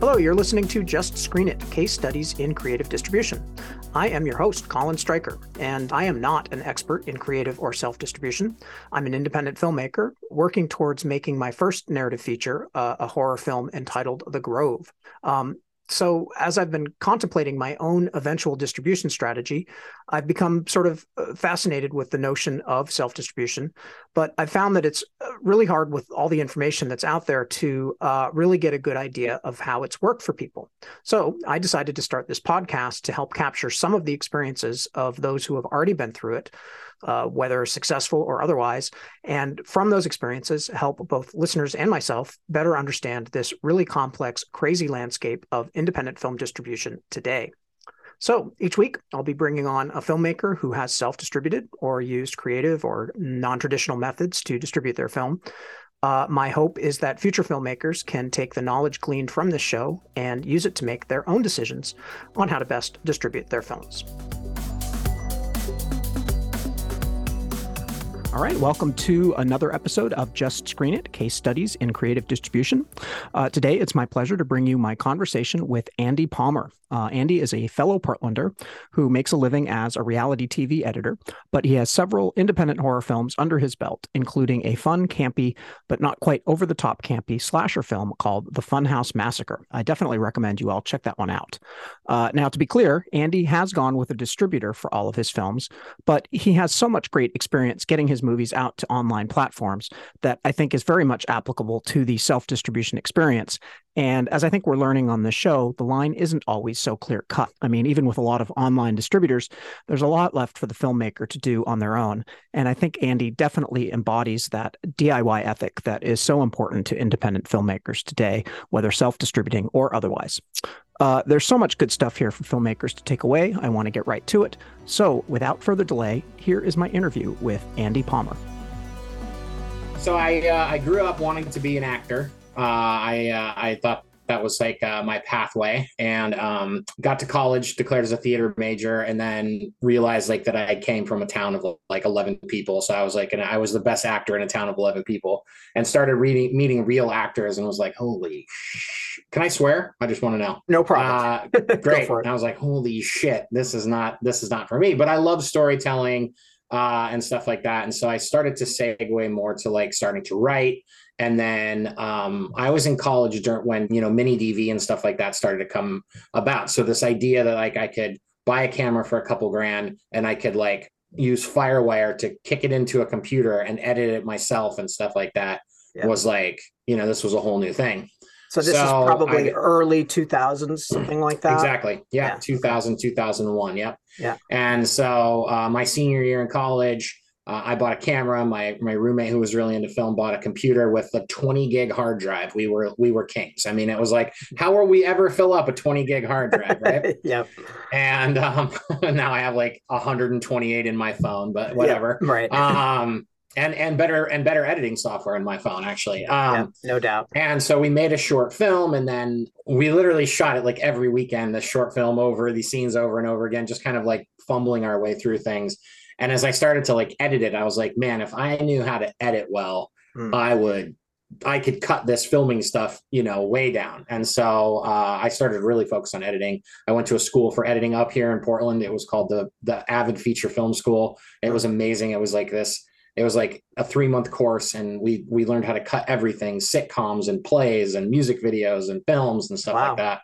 Hello, you're listening to Just Screen It Case Studies in Creative Distribution. I am your host, Colin Stryker, and I am not an expert in creative or self distribution. I'm an independent filmmaker working towards making my first narrative feature, uh, a horror film entitled The Grove. Um, so as I've been contemplating my own eventual distribution strategy, I've become sort of uh, fascinated with the notion of self distribution. But I've found that it's uh, really hard with all the information that's out there to uh, really get a good idea of how it's worked for people. So I decided to start this podcast to help capture some of the experiences of those who have already been through it uh, whether successful or otherwise. And from those experiences, help both listeners and myself better understand this really complex, crazy landscape of independent film distribution today. So each week, I'll be bringing on a filmmaker who has self distributed or used creative or non traditional methods to distribute their film. Uh, my hope is that future filmmakers can take the knowledge gleaned from this show and use it to make their own decisions on how to best distribute their films. All right, welcome to another episode of Just Screen It Case Studies in Creative Distribution. Uh, today, it's my pleasure to bring you my conversation with Andy Palmer. Uh, Andy is a fellow Portlander who makes a living as a reality TV editor, but he has several independent horror films under his belt, including a fun, campy, but not quite over the top campy slasher film called The Funhouse Massacre. I definitely recommend you all check that one out. Uh, now, to be clear, Andy has gone with a distributor for all of his films, but he has so much great experience getting his movies out to online platforms that I think is very much applicable to the self distribution experience. And as I think we're learning on the show, the line isn't always so clear cut. I mean, even with a lot of online distributors, there's a lot left for the filmmaker to do on their own. And I think Andy definitely embodies that DIY ethic that is so important to independent filmmakers today, whether self distributing or otherwise. Uh, there's so much good stuff here for filmmakers to take away. I want to get right to it. So, without further delay, here is my interview with Andy Palmer. So, I uh, I grew up wanting to be an actor. Uh, I uh, I thought that was like uh, my pathway and um, got to college declared as a theater major and then realized like that i came from a town of like 11 people. So i was like and i was the best actor in a town of 11 people and started reading meeting real actors and was like holy sh- can i swear? I just want to know. No problem. Uh, great. and i was like holy shit this is not this is not for me. But i love storytelling uh, and stuff like that. And so i started to segue more to like starting to write and then um, I was in college during when you know mini DV and stuff like that started to come about. So this idea that like I could buy a camera for a couple grand and I could like use FireWire to kick it into a computer and edit it myself and stuff like that yeah. was like you know this was a whole new thing. So this so is probably I, early 2000s, something like that. Exactly. Yeah, yeah. 2000, 2001. Yep. Yeah. And so uh, my senior year in college, uh, I bought a camera. My my roommate, who was really into film, bought a computer with a 20 gig hard drive. We were we were kings. I mean, it was like, how will we ever fill up a 20 gig hard drive, right? yep. And um, now I have like 128 in my phone, but whatever. Yep, right. um, and and better and better editing software in my phone actually. Um, yep, no doubt. And so we made a short film, and then we literally shot it like every weekend. The short film over, these scenes over and over again, just kind of like fumbling our way through things and as I started to like edit it, I was like, man, if I knew how to edit well, mm. I would I could cut this filming stuff, you know, way down. And so uh, I started really focus on editing. I went to a school for editing up here in Portland. It was called the the Avid Feature Film School. It was amazing. It was like this. It was like a three month course, and we we learned how to cut everything: sitcoms and plays and music videos and films and stuff wow. like that.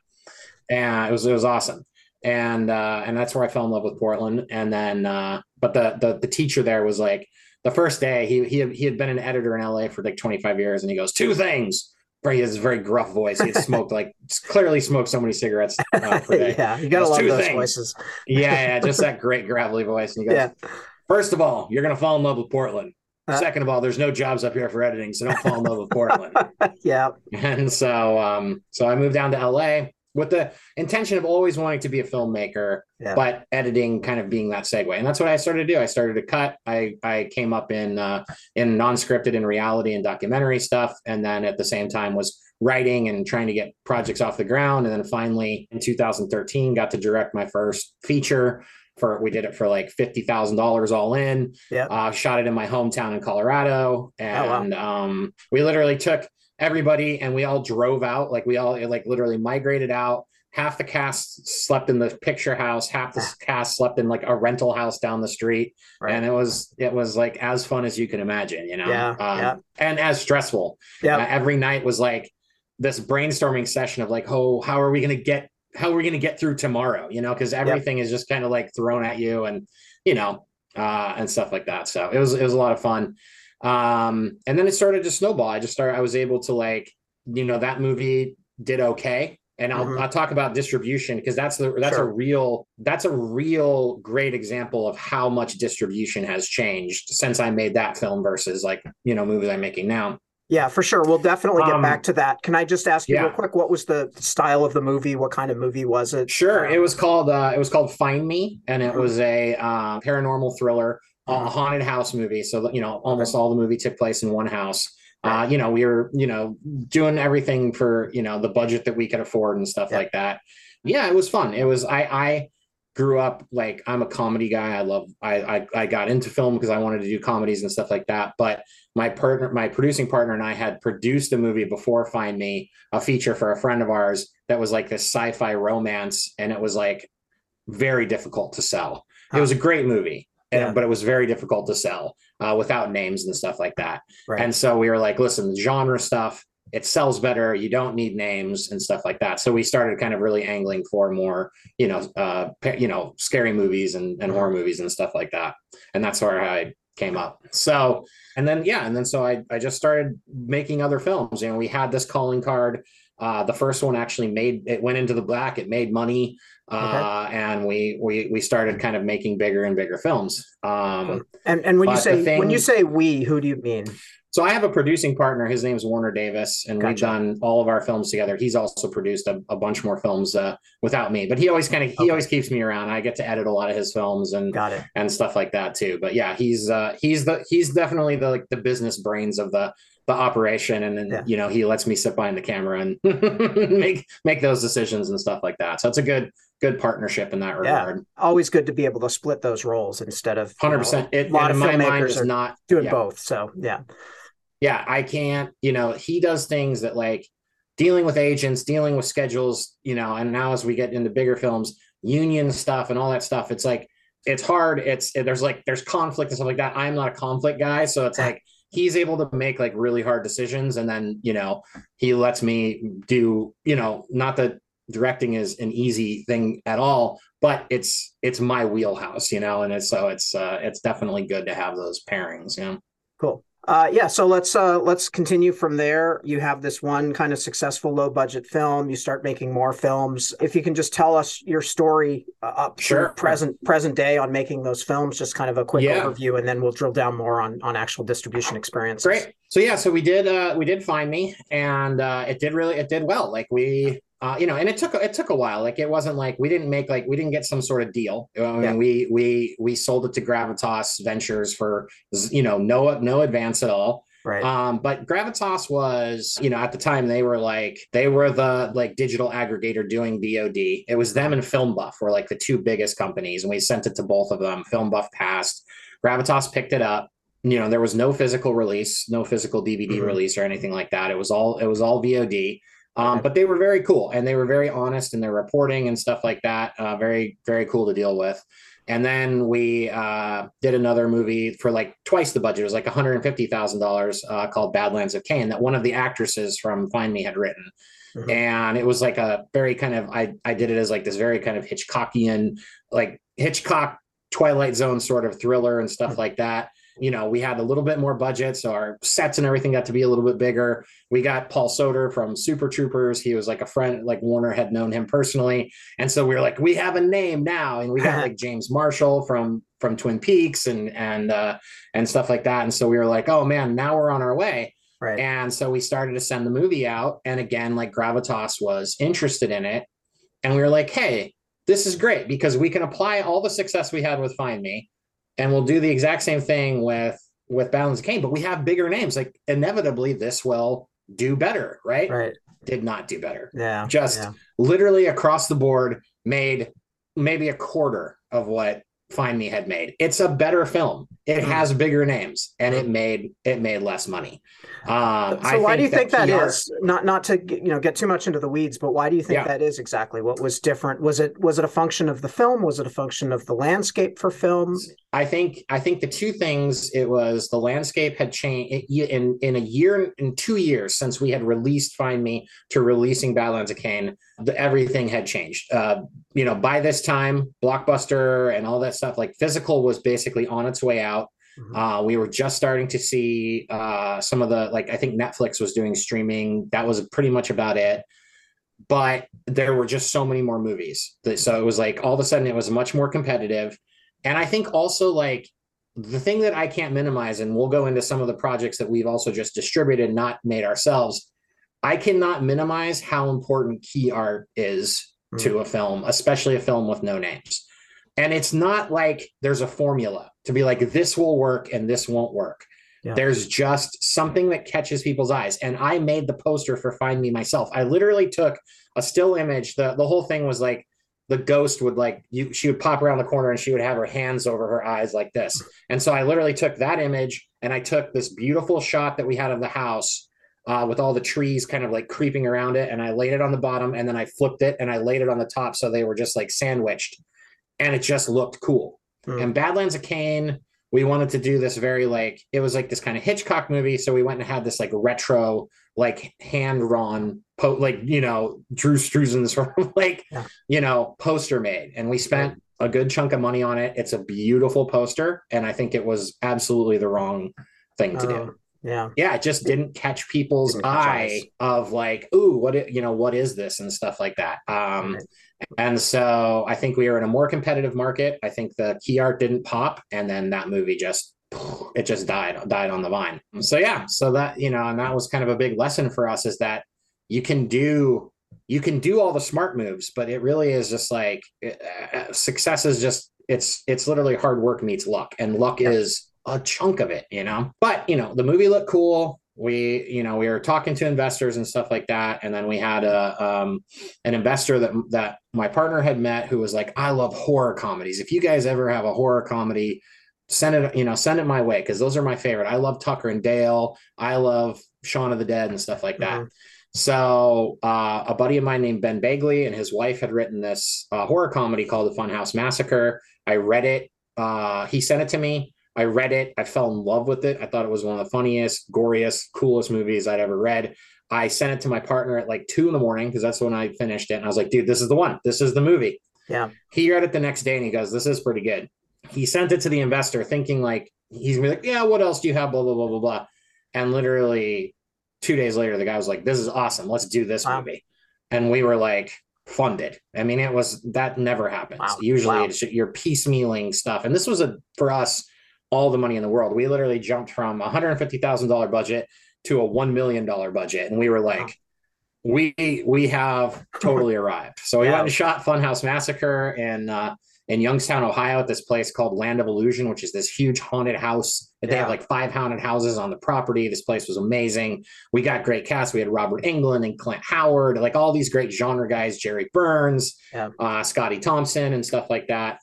And it was it was awesome. And uh, and that's where I fell in love with Portland. And then uh, but the, the the teacher there was like the first day he he had, he had been an editor in LA for like 25 years, and he goes two things. He has a very gruff voice. He smoked like clearly smoked so many cigarettes uh, per day. yeah, you gotta love those things. voices. yeah, yeah, just that great gravelly voice. And he goes, yeah. first of all, you're gonna fall in love with Portland. Uh, Second of all, there's no jobs up here for editing, so don't fall in love with Portland. yeah. And so, um, so I moved down to LA with the intention of always wanting to be a filmmaker, yeah. but editing kind of being that segue. And that's what I started to do. I started to cut. I I came up in uh, in non-scripted and reality and documentary stuff, and then at the same time was writing and trying to get projects off the ground. And then finally in 2013 got to direct my first feature. For we did it for like fifty thousand dollars all in. Yeah. Uh, shot it in my hometown in Colorado, and oh, wow. um, we literally took everybody and we all drove out like we all like literally migrated out. Half the cast slept in the picture house half the cast slept in like a rental house down the street. Right. and it was it was like as fun as you can imagine you know? Yeah, um, yeah. and as stressful. Yeah. Uh, every night was like this brainstorming session of like oh how are we going to get how are we going to get through tomorrow you know? Because everything yep. is just kind of like thrown at you and you know uh and stuff like that. So it was it was a lot of fun um and then it started to snowball i just started i was able to like you know that movie did okay and I'll, mm-hmm. I'll talk about distribution because that's the that's sure. a real that's a real great example of how much distribution has changed since I made that film versus like you know movies I'm making now. Yeah, for sure. We'll definitely get um, back to that. Can I just ask you yeah. real quick what was the style of the movie? What kind of movie was it? Sure. Um, it was called uh, it was called Find Me, and it mm-hmm. was a uh, paranormal thriller, a haunted house movie. So you know, almost all the movie took place in one house. Uh, you know, we were, you know, doing everything for, you know, the budget that we could afford and stuff yeah. like that. Yeah, it was fun. It was I I grew up like I'm a comedy guy. I love I I, I got into film because I wanted to do comedies and stuff like that. But my partner, my producing partner and I had produced a movie before Find Me, a feature for a friend of ours that was like this sci-fi romance, and it was like very difficult to sell. Huh. It was a great movie yeah. but it was very difficult to sell uh, without names and stuff like that. Right. And so we were like, listen, genre stuff, it sells better. You don't need names and stuff like that. So we started kind of really angling for more, you know, uh, you know, scary movies and, and mm-hmm. horror movies and stuff like that. And that's where I came up. So, and then, yeah. And then, so I, I just started making other films. You know, we had this calling card. Uh, the first one actually made, it went into the black. It made money uh, and we we we started kind of making bigger and bigger films. Um, and and when you say thing, when you say we, who do you mean? So I have a producing partner. His name is Warner Davis, and gotcha. we've done all of our films together. He's also produced a, a bunch more films uh, without me, but he always kind of he okay. always keeps me around. I get to edit a lot of his films and Got it. and stuff like that too. But yeah, he's uh, he's the he's definitely the like the business brains of the the operation and then yeah. you know he lets me sit behind the camera and make make those decisions and stuff like that so it's a good good partnership in that regard. Yeah, always good to be able to split those roles instead of hundred percent. A lot of my mind is not doing yeah. both. So yeah, yeah, I can't. You know, he does things that like dealing with agents, dealing with schedules. You know, and now as we get into bigger films, union stuff and all that stuff, it's like it's hard. It's there's like there's conflict and stuff like that. I'm not a conflict guy, so it's like he's able to make like really hard decisions and then you know he lets me do you know not that directing is an easy thing at all but it's it's my wheelhouse you know and it's so it's uh it's definitely good to have those pairings you know cool uh, yeah, so let's uh, let's continue from there. You have this one kind of successful low budget film. You start making more films. If you can just tell us your story uh, up sure. present present day on making those films, just kind of a quick yeah. overview, and then we'll drill down more on on actual distribution experiences. Great. So yeah, so we did uh, we did find me, and uh, it did really it did well. Like we uh, you know, and it took it took a while. Like it wasn't like we didn't make like we didn't get some sort of deal. I mean, yeah. we we we sold it to Gravitas Ventures for you know no no advance at all. Right. Um, but Gravitas was, you know, at the time they were like they were the like digital aggregator doing VOD. It was them and Film Buff were like the two biggest companies, and we sent it to both of them. Film Buff passed. Gravitas picked it up. You know, there was no physical release, no physical DVD mm-hmm. release or anything like that. It was all it was all VOD. Um, but they were very cool and they were very honest in their reporting and stuff like that. Uh, very, very cool to deal with. And then we uh, did another movie for like twice the budget. It was like $150,000 uh, called Badlands of Cain that one of the actresses from Find Me had written. Mm-hmm. And it was like a very kind of, I, I did it as like this very kind of Hitchcockian, like Hitchcock Twilight Zone sort of thriller and stuff mm-hmm. like that you know, we had a little bit more budget, so our sets and everything got to be a little bit bigger. We got Paul Soter from Super Troopers. He was like a friend, like Warner had known him personally, and so we were like, we have a name now, and we got like James Marshall from from Twin Peaks and and uh, and stuff like that. And so we were like, oh man, now we're on our way. Right. And so we started to send the movie out, and again, like Gravitas was interested in it, and we were like, hey, this is great because we can apply all the success we had with Find Me and we'll do the exact same thing with with of Cain, but we have bigger names. Like inevitably, this will do better, right? Right. Did not do better. Yeah. Just yeah. literally across the board made maybe a quarter of what Find Me had made. It's a better film. it mm. has bigger names and it made it made less money um, so I why do you think that, that is not not to you know get too much into the weeds but why do you think yeah. that is exactly what was different was it was it a function of the film was it a function of the landscape for film i think i think the two things it was the landscape had changed in in a year in two years since we had released find me to releasing badlands of kane the, everything had changed uh, you know by this time blockbuster and all that stuff like physical was basically on its way out Mm-hmm. Uh, we were just starting to see uh, some of the like I think Netflix was doing streaming. That was pretty much about it. But there were just so many more movies. So it was like all of a sudden it was much more competitive. And I think also like the thing that I can't minimize, and we'll go into some of the projects that we've also just distributed, not made ourselves. I cannot minimize how important key art is mm-hmm. to a film, especially a film with no names. And it's not like there's a formula to be like, this will work and this won't work. Yeah. There's just something that catches people's eyes. And I made the poster for Find Me myself. I literally took a still image. The, the whole thing was like the ghost would like you she would pop around the corner and she would have her hands over her eyes like this. And so I literally took that image and I took this beautiful shot that we had of the house uh, with all the trees kind of like creeping around it. And I laid it on the bottom and then I flipped it and I laid it on the top. So they were just like sandwiched and it just looked cool. Mm. And Badlands of Kane, we wanted to do this very like it was like this kind of Hitchcock movie. So we went and had this like retro, like hand drawn, po- like you know Drew Struzan sort of like yeah. you know poster made, and we spent a good chunk of money on it. It's a beautiful poster, and I think it was absolutely the wrong thing to do. Yeah, yeah, it just didn't catch people's didn't eye catch of like, ooh, what it, you know, what is this and stuff like that. Um, right. And so I think we are in a more competitive market. I think the key art didn't pop, and then that movie just it just died died on the vine. So yeah, so that you know, and that was kind of a big lesson for us is that you can do you can do all the smart moves, but it really is just like uh, success is just it's it's literally hard work meets luck, and luck yeah. is a chunk of it, you know. But you know, the movie looked cool. We you know we were talking to investors and stuff like that. And then we had a um, an investor that that my partner had met who was like i love horror comedies. If you guys ever have a horror comedy send it you know send it my way because those are my favorite. I love tucker and dale. I love shaun of the dead and stuff like that. Mm-hmm. so uh, a buddy of mine named ben begley and his wife had written this uh, horror comedy called the funhouse massacre. I read it uh, he sent it to me I read it. I fell in love with it. I thought it was one of the funniest, goriest, coolest movies I'd ever read. I sent it to my partner at like two in the morning because that's when I finished it. And I was like, dude, this is the one. This is the movie. Yeah. He read it the next day and he goes, this is pretty good. He sent it to the investor thinking like, he's gonna be like, yeah, what else do you have? Blah, blah, blah, blah, blah. And literally two days later, the guy was like, this is awesome. Let's do this wow. movie. And we were like, funded. I mean, it was that never happens. Wow. Usually wow. you're piecemealing stuff. And this was a, for us, all the money in the world. We literally jumped from a hundred and fifty thousand dollar budget to a one million dollar budget, and we were like, we we have totally arrived. So we went and shot Funhouse Massacre in uh, in Youngstown, Ohio, at this place called Land of Illusion, which is this huge haunted house. They yeah. have like five haunted houses on the property. This place was amazing. We got great cast. We had Robert Englund and Clint Howard, like all these great genre guys, Jere Burns, yeah. uh, Scottie Thompson, and stuff like that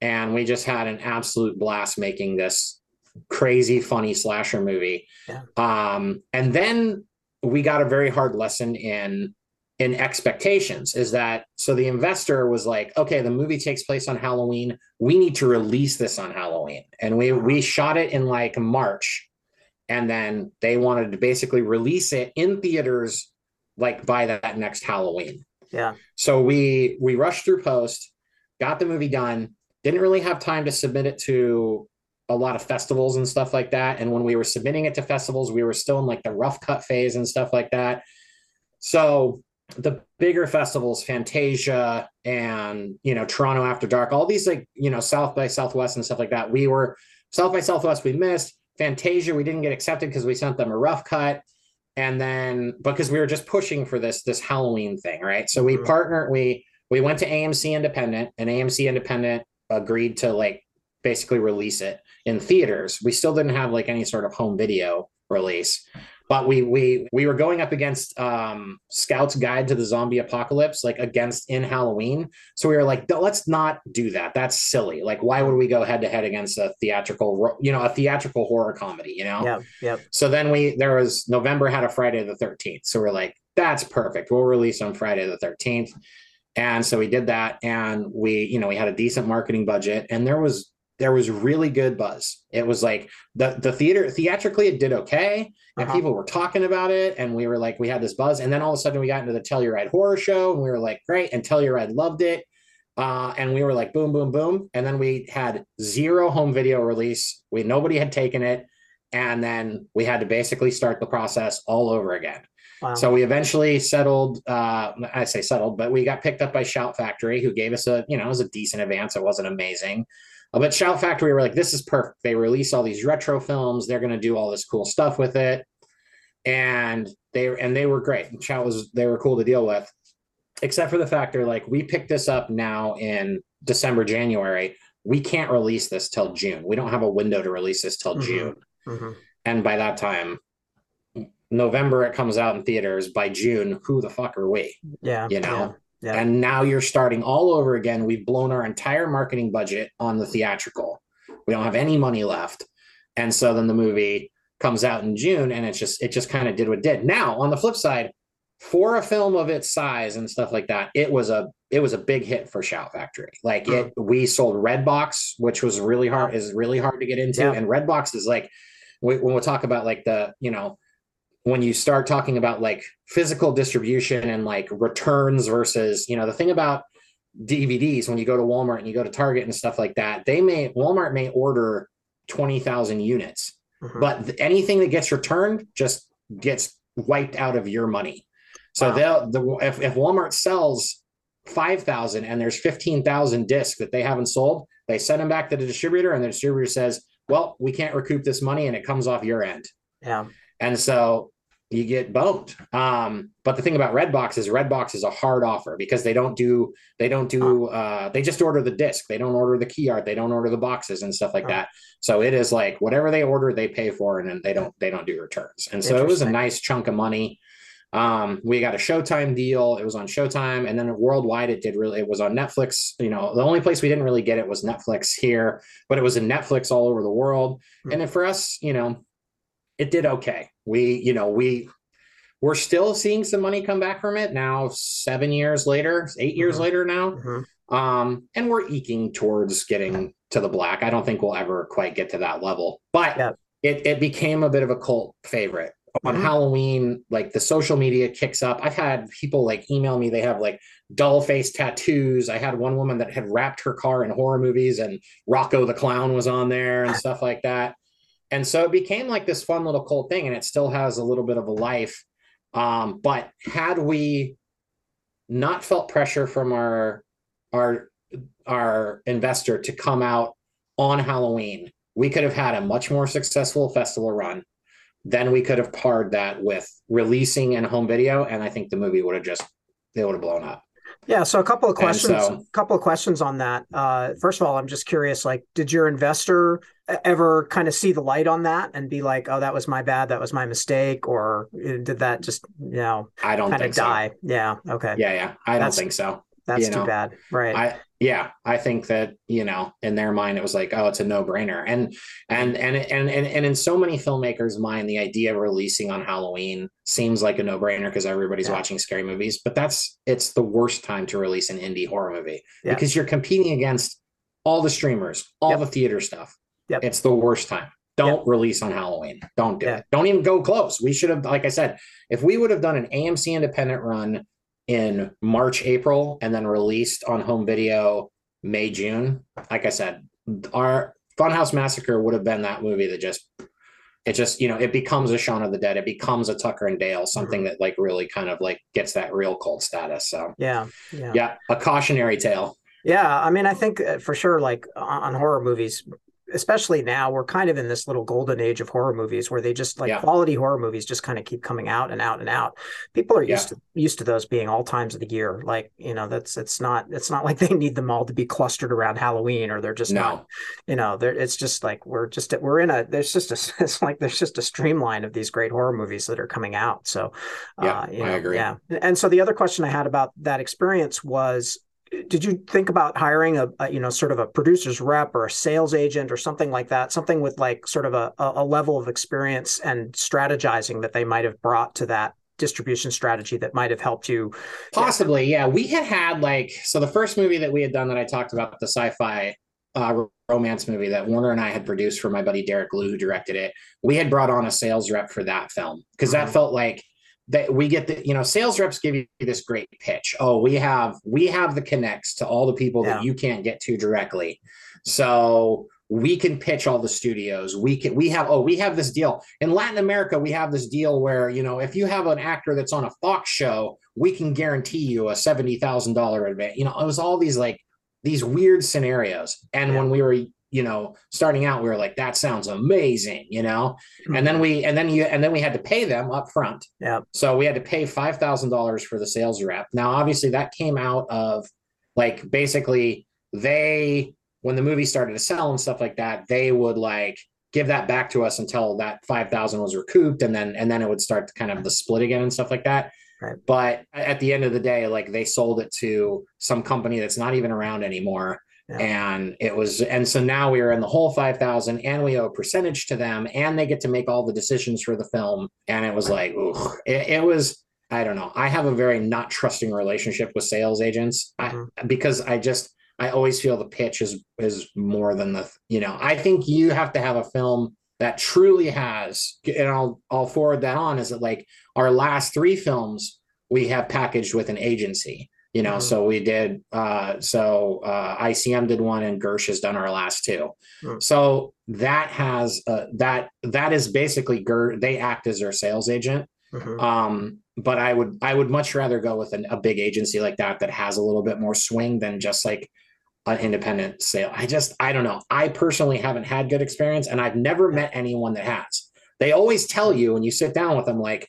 and we just had an absolute blast making this crazy funny slasher movie. Yeah. um, and then we got a very hard lesson in in expectations is that so the investor was like okay the movie takes place on halloween. We need to release this on halloween. And we we shot it in like march. And then they wanted to basically release it in theaters like by that next halloween. Yeah. So we we rushed through post got the movie done didn't really have time to submit it to a lot of festivals and stuff like that. And when we were submitting it to festivals, we were still in like the rough cut phase and stuff like that. So the bigger festivals, Fantasia and you know Toronto After Dark, all these like you know South by Southwest and stuff like that. We were South by Southwest, we missed Fantasia. We didn't get accepted because we sent them a rough cut, and then because we were just pushing for this this Halloween thing, right? So we mm-hmm. partnered. We we went to AMC Independent, and AMC Independent agreed to like basically release it in theaters. We still didn't have like any sort of home video release. but we we we were going up against um Scout's Guide to the Zombie Apocalypse, like against in Halloween. So we were like, let's not do that. That's silly. Like, why would we go head to head against a theatrical, you know, a theatrical horror comedy? You know. Yeah. Yeah. So then we there was November had a Friday the Thirteenth. So we're like, that's perfect. We'll release on Friday the Thirteenth. And so we did that, and we, you know, we had a decent marketing budget, and there was there was really good buzz. It was like the the theater theatrically it did okay, and uh-huh. people were talking about it, and we were like we had this buzz, and then all of a sudden we got into the Telluride horror show, and we were like great, and Telluride loved it, uh, and we were like boom boom boom, and then we had zero home video release. We nobody had taken it, and then we had to basically start the process all over again. Wow. So we eventually settled. Uh, I say settled, but we got picked up by Shout Factory, who gave us a you know it was a decent advance. It wasn't amazing, uh, but Shout Factory were like, this is perfect. They release all these retro films. They're going to do all this cool stuff with it, and they and they were great. Shout was they were cool to deal with, except for the fact they're like, we picked this up now in December, January. We can't release this till June. We don't have a window to release this till mm-hmm. June. Mm-hmm. And by that time, November it comes out in theaters. By June, who the fuck are we? Yeah, you know. Yeah. Yeah. And now you're starting all over again. We've blown our entire marketing budget on the theatrical. We don't have any money left. And so then the movie comes out in June and it's just it just kind of did what it did. Now, on the flip side, for a film of its size and stuff like that, it was a it was a big hit for Shout Factory. Like it hmm. we sold Redbox, which was really hard is really hard to get into yeah. and Redbox is like when we'll talk about like the, you know, when you start talking about like physical distribution and like returns versus, you know, the thing about DVDs when you go to Walmart and you go to Target and stuff like that, they may Walmart may order 20,000 units, mm-hmm. but anything that gets returned just gets wiped out of your money. So wow. they'll the if, if Walmart sells 5,000 and there's 15,000 discs that they haven't sold, they send them back to the distributor and the distributor says, "Well, we can't recoup this money and it comes off your end." Yeah. And so you get bumped. Um, but the thing about Redbox is Redbox is a hard offer because they don't do they don't do uh, they just order the disc. They don't order the key art. They don't order the boxes and stuff like that. So it is like whatever they order, they pay for, and then they don't they don't do returns. And so it was a nice chunk of money. Um, we got a Showtime deal. It was on Showtime, and then worldwide, it did really. It was on Netflix. You know, the only place we didn't really get it was Netflix here, but it was in Netflix all over the world. Mm-hmm. And then for us, you know, it did okay. We, you know, we we're still seeing some money come back from it now, seven years later, 8 years mm-hmm. later now. Mm-hmm. Um, and we're eking towards getting to the black. I don't think we'll ever quite get to that level, but yeah. it, it became a bit of a cult favorite. On mm-hmm. Halloween, like the social media kicks up. I've had people like email me, they have like dull face tattoos. I had one woman that had wrapped her car in horror movies and Rocco the Clown was on there and stuff like that and so it became like this fun little cult thing and it still has a little bit of a life um, but had we not felt pressure from our our our investor to come out on halloween we could have had a much more successful festival run then we could have paired that with releasing and home video and i think the movie would have just they would have blown up yeah. So a couple of questions. A so, couple of questions on that. Uh, first of all, I'm just curious. Like, did your investor ever kind of see the light on that and be like, "Oh, that was my bad. That was my mistake," or uh, did that just you know? I don't kind of die. So. Yeah. Okay. Yeah. Yeah. I That's, don't think so. That's you know? too bad. Right. I yeah, I think that, you know, in their mind it was like, oh, it's a no-brainer. And and and and and, and in so many filmmakers' mind, the idea of releasing on Halloween seems like a no-brainer because everybody's yeah. watching scary movies. But that's it's the worst time to release an indie horror movie yeah. because you're competing against all the streamers, all yep. the theater stuff. Yep. It's the worst time. Don't yep. release on Halloween. Don't do yeah. it. Don't even go close. We should have, like I said, if we would have done an AMC independent run in March, April, and then released on home video May, June. Like I said, our Funhouse Massacre would have been that movie that just it just you know it becomes a Shaun of the Dead, it becomes a Tucker and Dale, something mm-hmm. that like really kind of like gets that real cult status. So yeah, yeah, yeah, a cautionary tale. Yeah, I mean, I think uh, for sure, like on horror movies, especially now we're kind of in this little golden age of horror movies where they just like yeah. quality horror movies just kind of keep coming out and out and out people are used yeah. to used to those being all times of the year like you know that's it's not it's not like they need them all to be clustered around halloween or they're just no. not you know it's just like we're just we're in a there's just a it's like there's just a streamline of these great horror movies that are coming out so yeah uh, you know, agree yeah and so the other question i had about that experience was did you think about hiring a, a, you know sort of a producer's rep or a sales agent or something like that? Something with like sort of a, a level of experience and strategizing that they might have brought to that distribution strategy that might have helped you? Possibly yeah. We had had like so the first movie that we had done that i talked about the sci-fi uh, romance movie that warner and i had produced for my buddy derek liu who directed it we had brought on a sales rep for that film because mm-hmm. that felt like that we get the you know sales reps give you this great pitch. Oh we have we have the connects to all the people yeah. that you can't get to directly. So we can pitch all the studios. We can we have oh we have this deal. In latin america we have this deal where you know if you have an actor that's on a fox show we can guarantee you a $70000 advance you know it was all these like these weird scenarios. And yeah. when we were you know, starting out, we were like, that sounds amazing, you know? Mm-hmm. And then we, and then you, and then we had to pay them up front. Yeah. So we had to pay $5,000 for the sales rep. Now, obviously that came out of like, basically they, when the movie started to sell and stuff like that, they would like give that back to us until that 5,000 was recouped. And then, and then it would start to kind of the split again and stuff like that. Right. But at the end of the day, like they sold it to some company that's not even around anymore and it was, and so now we are in the whole 5,000 and we owe a percentage to them and they get to make all the decisions for the film. And it was like, ooh, it, it was, I don't know. I have a very not trusting relationship with sales agents mm-hmm. I, because I just, I always feel the pitch is, is more than the, you know, I think you have to have a film that truly has, and I'll, I'll forward that on is that like our last three films we have packaged with an agency you know mm-hmm. so we did uh so uh icm did one and gersh has done our last 2 mm-hmm. so that has uh that that is basically gersh they act as their sales agent. Mm-hmm. um but i would i would much rather go with an, a big agency like that that has a little bit more swing than just like an independent sale. I just i don't know. I personally haven't had good experience and i've never met anyone that has. They always tell you when you sit down with them like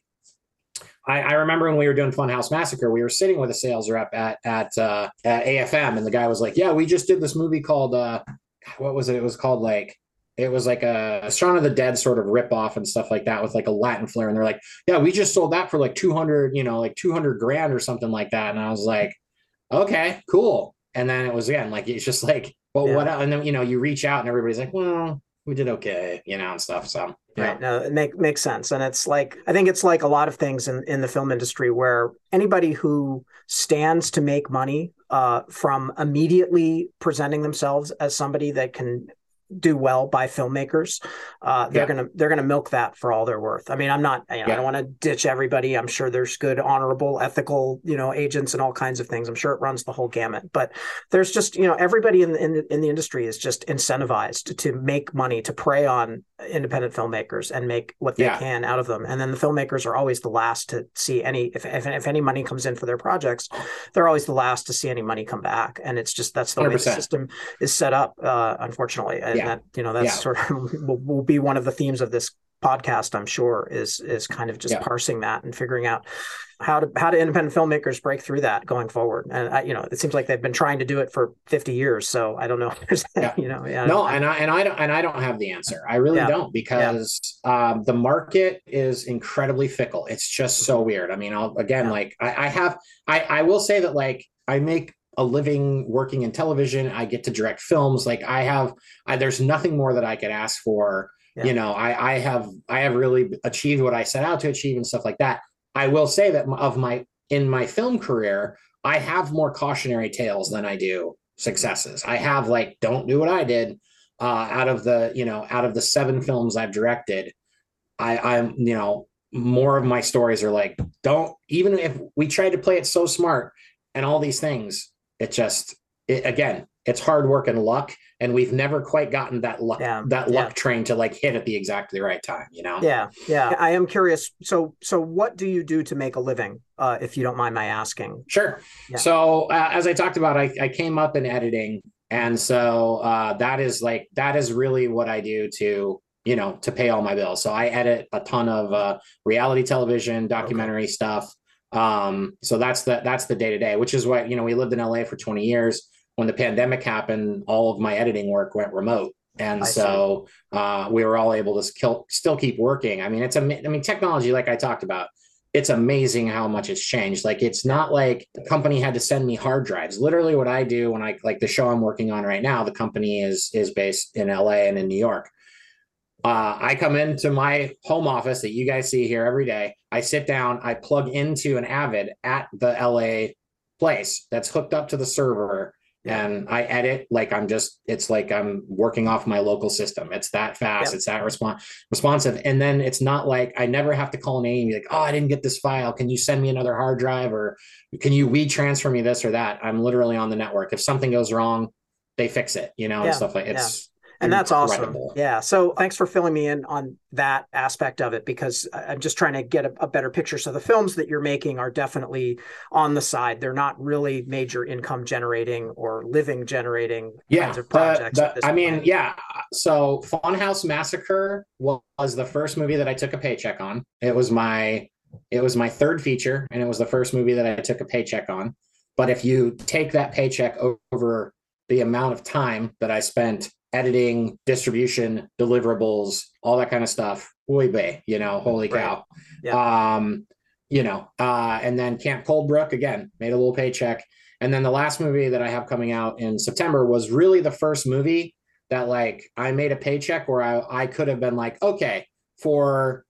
I, I, remember when we were doing Funhouse Massacre, we were sitting with a sales rep at at uh, at AFM, and the guy was like, "Yeah, we just did this movie called uh, what was it? It was called like." It was like a, Shaun of the Dead sort of rip off and stuff like that with like a Latin flair. And they're like, yeah, we just sold that for like 200, you know, like 200 grand or something like that. And I was like, okay, cool. And then it was again, like, it's just like, well, yeah. what? And then, you know, you reach out and everybody's like, well, we did okay, you know, and stuff. So yeah. Right. No, it make, makes sense. And it's like, I think it's like a lot of things in, in the film industry where anybody who stands to make money uh, from immediately presenting themselves as somebody that can do well by filmmakers, uh, they're yeah. gonna they're gonna milk that for all they're worth. I mean, I'm not you know, yeah. I don't want to ditch everybody. I'm sure there's good, honorable, ethical you know agents and all kinds of things. I'm sure it runs the whole gamut. But there's just you know everybody in the, in the, in the industry is just incentivized to make money to prey on independent filmmakers and make what they yeah. can out of them. And then the filmmakers are always the last to see any if, if if any money comes in for their projects, they're always the last to see any money come back. And it's just that's the 100%. way the system is set up, uh, unfortunately. And yeah. that you know that's yeah. sort of will, will be one of the themes of this podcast i'm sure is is kind of just yeah. parsing that and figuring out how to how do independent filmmakers break through that going forward? And I, you know it seems like they've been trying to do it for 50 years so i don't know you know yeah, no and i and i don't and i don't have the answer. I really don't because um, the market is incredibly fickle. It's just so weird. I mean i'll again like I, I have i i will say that like i make a living working in television. I get to direct films. Like I have, I, there's nothing more that I could ask for. Yeah. You know, I, I have, I have really achieved what I set out to achieve and stuff like that. I will say that of my, in my film career, I have more cautionary tales than I do successes. I have like, don't do what I did. Uh, out of the, you know, out of the seven films I've directed, I, I'm, you know, more of my stories are like, don't even if we tried to play it so smart and all these things, it just it, again it's hard work and luck and we've never quite gotten that luck yeah, that luck yeah. train to like hit at the exactly right time you know yeah yeah i am curious so so what do you do to make a living uh, if you don't mind my asking sure yeah. so uh, as i talked about I, I came up in editing And so uh, that is like that is really what I do to you know to pay all my bills. So I edit a ton of uh, reality television, documentary okay. stuff. Um, so that's the that's the day to day, which is why you know we lived in LA for 20 years. When the pandemic happened, all of my editing work went remote and I so uh, we were all able to kill, still keep working. I mean, it's a, I mean, technology, like I talked about, it's amazing how much it's changed. Like it's not like the company had to send me hard drives. Literally, what I do when I like the show I'm working on right now, the company is is based in LA and in New York. Uh, I come into my home office that you guys see here every day. I sit down, I plug into an Avid at the LA place that's hooked up to the server and I edit like I'm just it's like I'm working off my local system. It's that fast, it's that response responsive. And then it's not like I never have to call an A and be like, oh, I didn't get this file. Can you send me another hard drive or can you we transfer me this or that? I'm literally on the network. If something goes wrong, they fix it, you know, yeah. and stuff like it's and that's incredible. awesome. Yeah. So thanks for filling me in on that aspect of it because I'm just trying to get a, a, better picture. So the films that you're making are definitely on the side. They're not really major income generating or living generating yeah, kinds of projects. The, the, I mean, yeah. So Funhouse Massacre was the first movie that I took a paycheck on. It was my it was my third feature, and it was the first movie that I took a paycheck on. But if you take that paycheck over the amount of time that I spent editing, distribution, deliverables, all that kind of stuff. Boy, bay, you know, holy cow. Yeah. Um, you know, uh, and then Camp Coldbrook again made a little paycheck. And then the last movie that I have coming out in September was really the first movie that like I made a paycheck where I, I could have been like, okay, for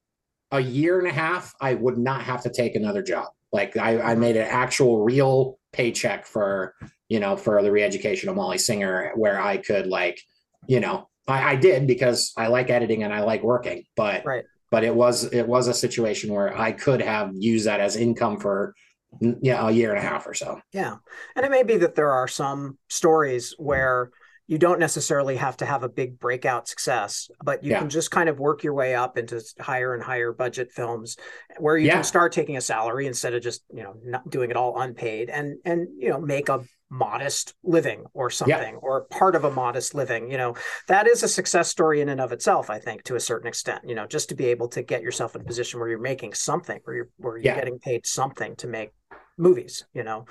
a year and a half, I would not have to take another job. Like I, I made an actual real paycheck for, you know, for the reeducation of Molly Singer where I could like you know, I, I did because I like editing and I like working, but right. but it was it was a situation where I could have used that as income for yeah a year and a half or so. Yeah, and it may be that there are some stories where you don't necessarily have to have a big breakout success, but you yeah. can just kind of work your way up into higher and higher budget films where you yeah. can start taking a salary instead of just, you know, not doing it all unpaid and and you know, make a modest living or something yeah. or part of a modest living you know that is a success story in and of itself i think to a certain extent you know just to be able to get yourself in a position where you're making something where you're where you're yeah. getting paid something to make movies you know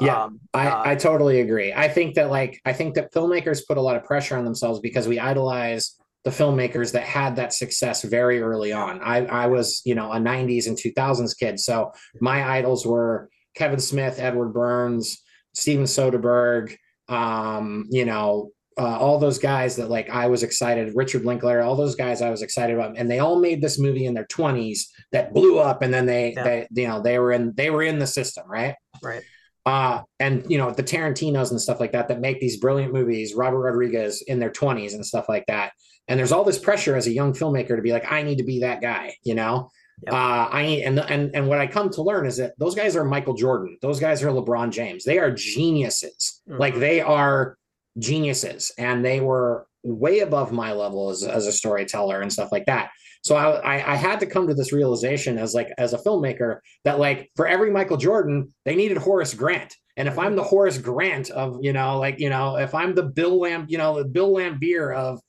yeah um, I, uh, I totally agree i think that like i think that filmmakers put a lot of pressure on themselves because we idolize the filmmakers that had that success very early on i i was you know a 90s and 2000s kid so my idols were kevin smith edward burns Steven Soderbergh, um, you know, uh, all those guys that like I was excited, Richard Linklater, all those guys I was excited about, and they all made this movie in their twenties that blew up, and then they, yeah. they, you know, they were in, they were in the system, right? Right. Uh, and you know the Tarantino's and stuff like that that make these brilliant movies. Robert Rodriguez in their twenties and stuff like that. And there's all this pressure as a young filmmaker to be like, I need to be that guy, you know. Yep. Uh, I and and and what I come to learn is that those guys are Michael Jordan. Those guys are LeBron James. They are geniuses. Mm-hmm. Like they are geniuses, and they were way above my level as as a storyteller and stuff like that. So I, I, I had to come to this realization as like as a filmmaker that like for every Michael Jordan, they needed Horace Grant. And if I'm the Horace Grant of you know like you know if I'm the Bill Lamb you know the Bill Laimbeer of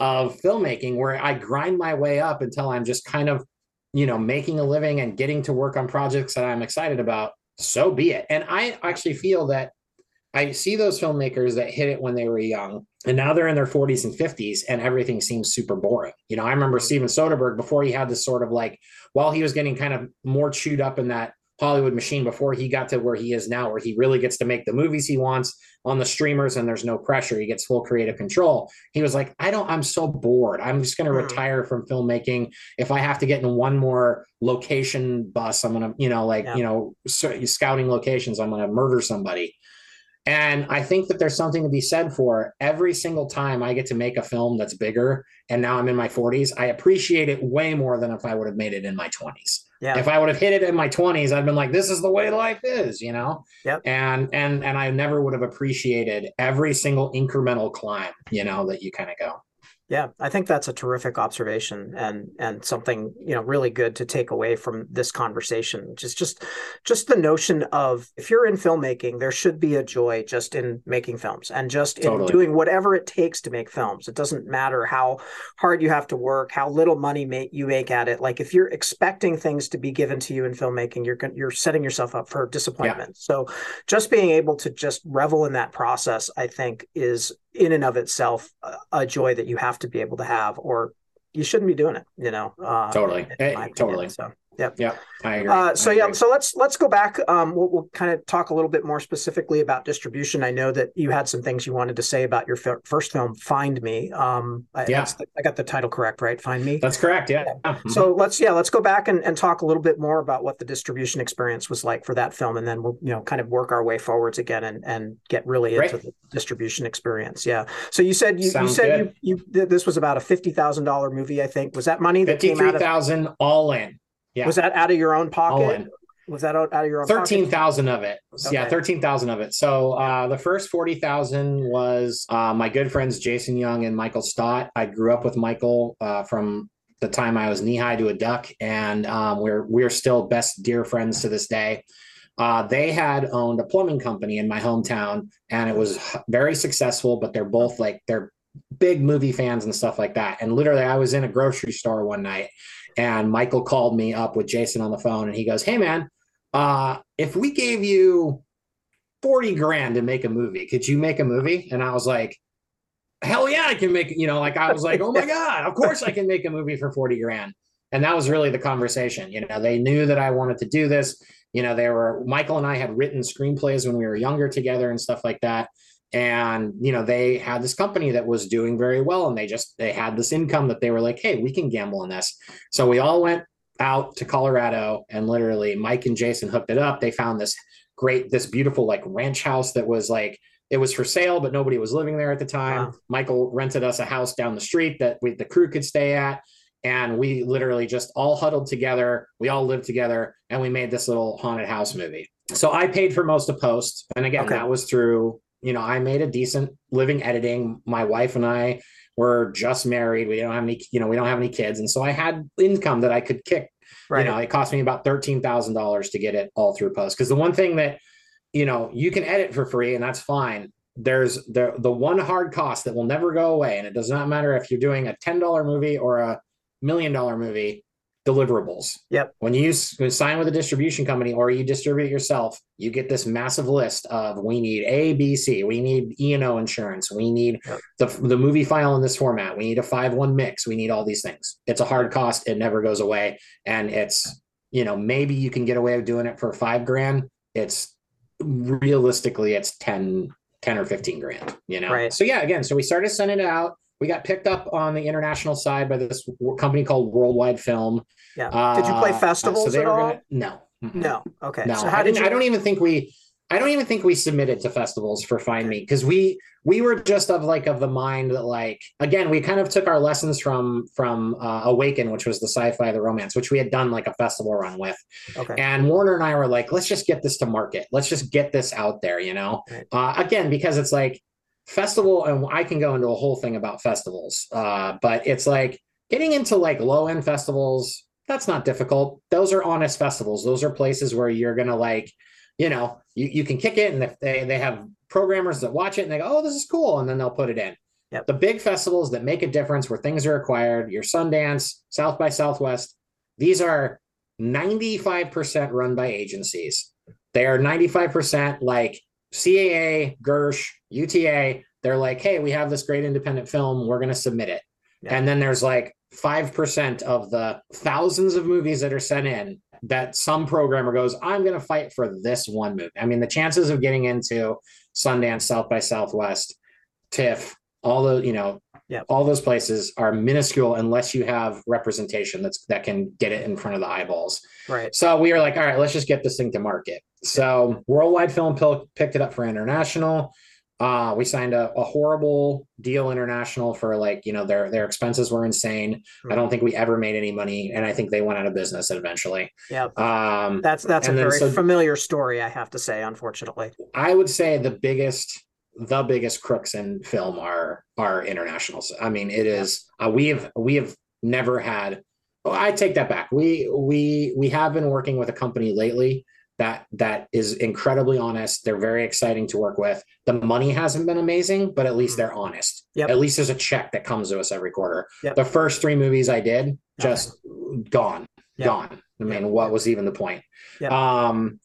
of filmmaking where I grind my way up until I'm just kind of you know, making a living and getting to work on projects that I'm excited about, so be it. And I actually feel that I see those filmmakers that hit it when they were young and now they're in their 40s and 50s and everything seems super boring. You know, I remember mm-hmm. Steven Soderbergh before he had this sort of like, while he was getting kind of more chewed up in that Hollywood machine before he got to where he is now, where he really gets to make the movies he wants on the streamers and there's no pressure. He gets full creative control. He was like, I don't, I'm so bored. I'm just going to mm. retire from filmmaking. If I have to get in one more location bus, I'm going to, you know, like, yeah. you know, scouting locations, I'm going to murder somebody. And I think that there's something to be said for every single time I get to make a film that's bigger. And now I'm in my 40s, I appreciate it way more than if I would have made it in my 20s. Yeah. If I would have hit it in my 20s, I'd been like, this is the way life is, you know? Yep. And and and I never would have appreciated every single incremental climb, you know, that you kind of go. Yeah, I think that's a terrific observation and and something you know really good to take away from this conversation. Just just just the notion of if you're in filmmaking, there should be a joy just in making films and just totally. in doing whatever it takes to make films. It doesn't matter how hard you have to work, how little money make you make at it. Like if you're expecting things to be given to you in filmmaking, you're you're setting yourself up for disappointment. Yeah. So just being able to just revel in that process, I think, is in and of itself a joy that you have to be able to have or you shouldn't be doing it you know uh, totally. hey, totally. so Yep. Yeah. I agree. Uh, so I yeah. So let's let's go back. Um, we'll, we'll, kind of talk a little bit more specifically about distribution. I know that you had some things you wanted to say about your f- first film, Find Me. Um, I, yeah. The, I got the title correct, right? Find Me. That's correct. Yeah. yeah. Mm-hmm. So let's yeah let's go back and, and talk a little bit more about what the distribution experience was like for that film, and then we'll you know kind of work our way forwards again and and get really into the distribution experience. Yeah. So you said you, you said you, you this was about a fifty thousand dollar movie. I think was that money that fifty three thousand all in. Yeah. Was that out of your own pocket? Was that out, out of your own? Thirteen thousand of it. Okay. Yeah, thirteen thousand of it. So uh, the first forty thousand was uh, my good friends Jason Young and Michael Stott. I grew up with Michael uh, from the time I was knee high to a duck, and um, we're we're still best dear friends to this day. Uh, they had owned a plumbing company in my hometown, and it was very successful. But they're both like they're big movie fans and stuff like that. And literally, I was in a grocery store one night and Michael called me up with Jason on the phone and he goes, Hey man, uh, if we gave you 40 grand to make a movie, could you make a movie? And I was like, Hell yeah, I can make, you know, like I was like, Oh my God, of course I can make a movie for 40 grand. And that was really the conversation. You know, they knew that I wanted to do this. You know, they were Michael and I had written screenplays when we were younger together and stuff like that and you know they had this company that was doing very well and they just they had this income that they were like hey we can gamble on this. So we all went out to colorado and literally mike and jason hooked it up. They found this great this beautiful like ranch house that was like it was for sale but nobody was living there at the time. Wow. michael rented us a house down the street that we, the crew could stay at and we literally just all huddled together. We all lived together and we made this little haunted house movie. So i paid for most of post and again okay. that was through you know, I made a decent living editing. My wife and I were just married. We don't have any, you know, we don't have any kids. And so I had income that I could kick. Right. You know, it cost me about $13,000 to get it all through post. Cause the one thing that, you know, you can edit for free and that's fine. There's the, the one hard cost that will never go away. And it does not matter if you're doing a $10 movie or a million dollar movie deliverables. Yep. When you sign with a distribution company or you distribute yourself, you get this massive list of we need A, B, C, we need E and O insurance, we need yep. the the movie file in this format, we need a five one mix, we need all these things. It's a hard cost. It never goes away, and it's you know maybe you can get away with doing it for five grand. It's realistically it's 10 10 or 15 grand you know right. so yeah again so we started sending it out we got picked up on the international side by this company called Worldwide Film. Yeah. Uh, Did you play festivals so at all? Gonna, no. No. Okay. No. So how I did you... I don't even think we. I don't even think we submitted to festivals for Find Me because we we were just of like of the mind that like again we kind of took our lessons from from uh, Awaken, which was the sci-fi, the romance, which we had done like a festival run with. Okay. And Warner and I were like, let's just get this to market. Let's just get this out there, you know. Right. Uh, again, because it's like festival and i can go into a whole thing about festivals uh, but it's like getting into like low end festivals that's not difficult. Those are honest festivals. Those are places where you're gonna like you know you, you can kick it and if they, they have programmers that watch it and they go oh this is cool and then they'll put it in. Yep. the big festivals that make a difference where things are acquired your sundance south by southwest these are 95% run by agencies. They are 95% like CAA, Gersh, UTA, they're like, hey, we have this great independent film. We're going to submit it. Yeah. And then there's like 5% of the thousands of movies that are sent in that some programmer goes, I'm going to fight for this one movie. I mean, the chances of getting into Sundance, South by Southwest, TIFF, all the, you know, yeah. all those places are minuscule unless you have representation that's that can get it in front of the eyeballs. Right. So we were like, all right, let's just get this thing to market. So Worldwide Film picked it up for international. Uh, we signed a, a, horrible deal international for like you know their their expenses were insane. I don't think we ever made any money, and I think they went out of business eventually. Yeah, um, that's that's a very so, familiar story. I have to say, unfortunately, I would say the biggest the biggest crooks in film are are internationals. I mean, it is uh, we have we have never had. Oh, I take that back. We we we have been working with a company lately that that is incredibly honest. They're very exciting to work with. The money hasn't been amazing, but at least they're honest. Yep. At least there's a check that comes to us every quarter. Yep. The first three movies I did just gone, Yep. gone. I mean, what was even the point? Um,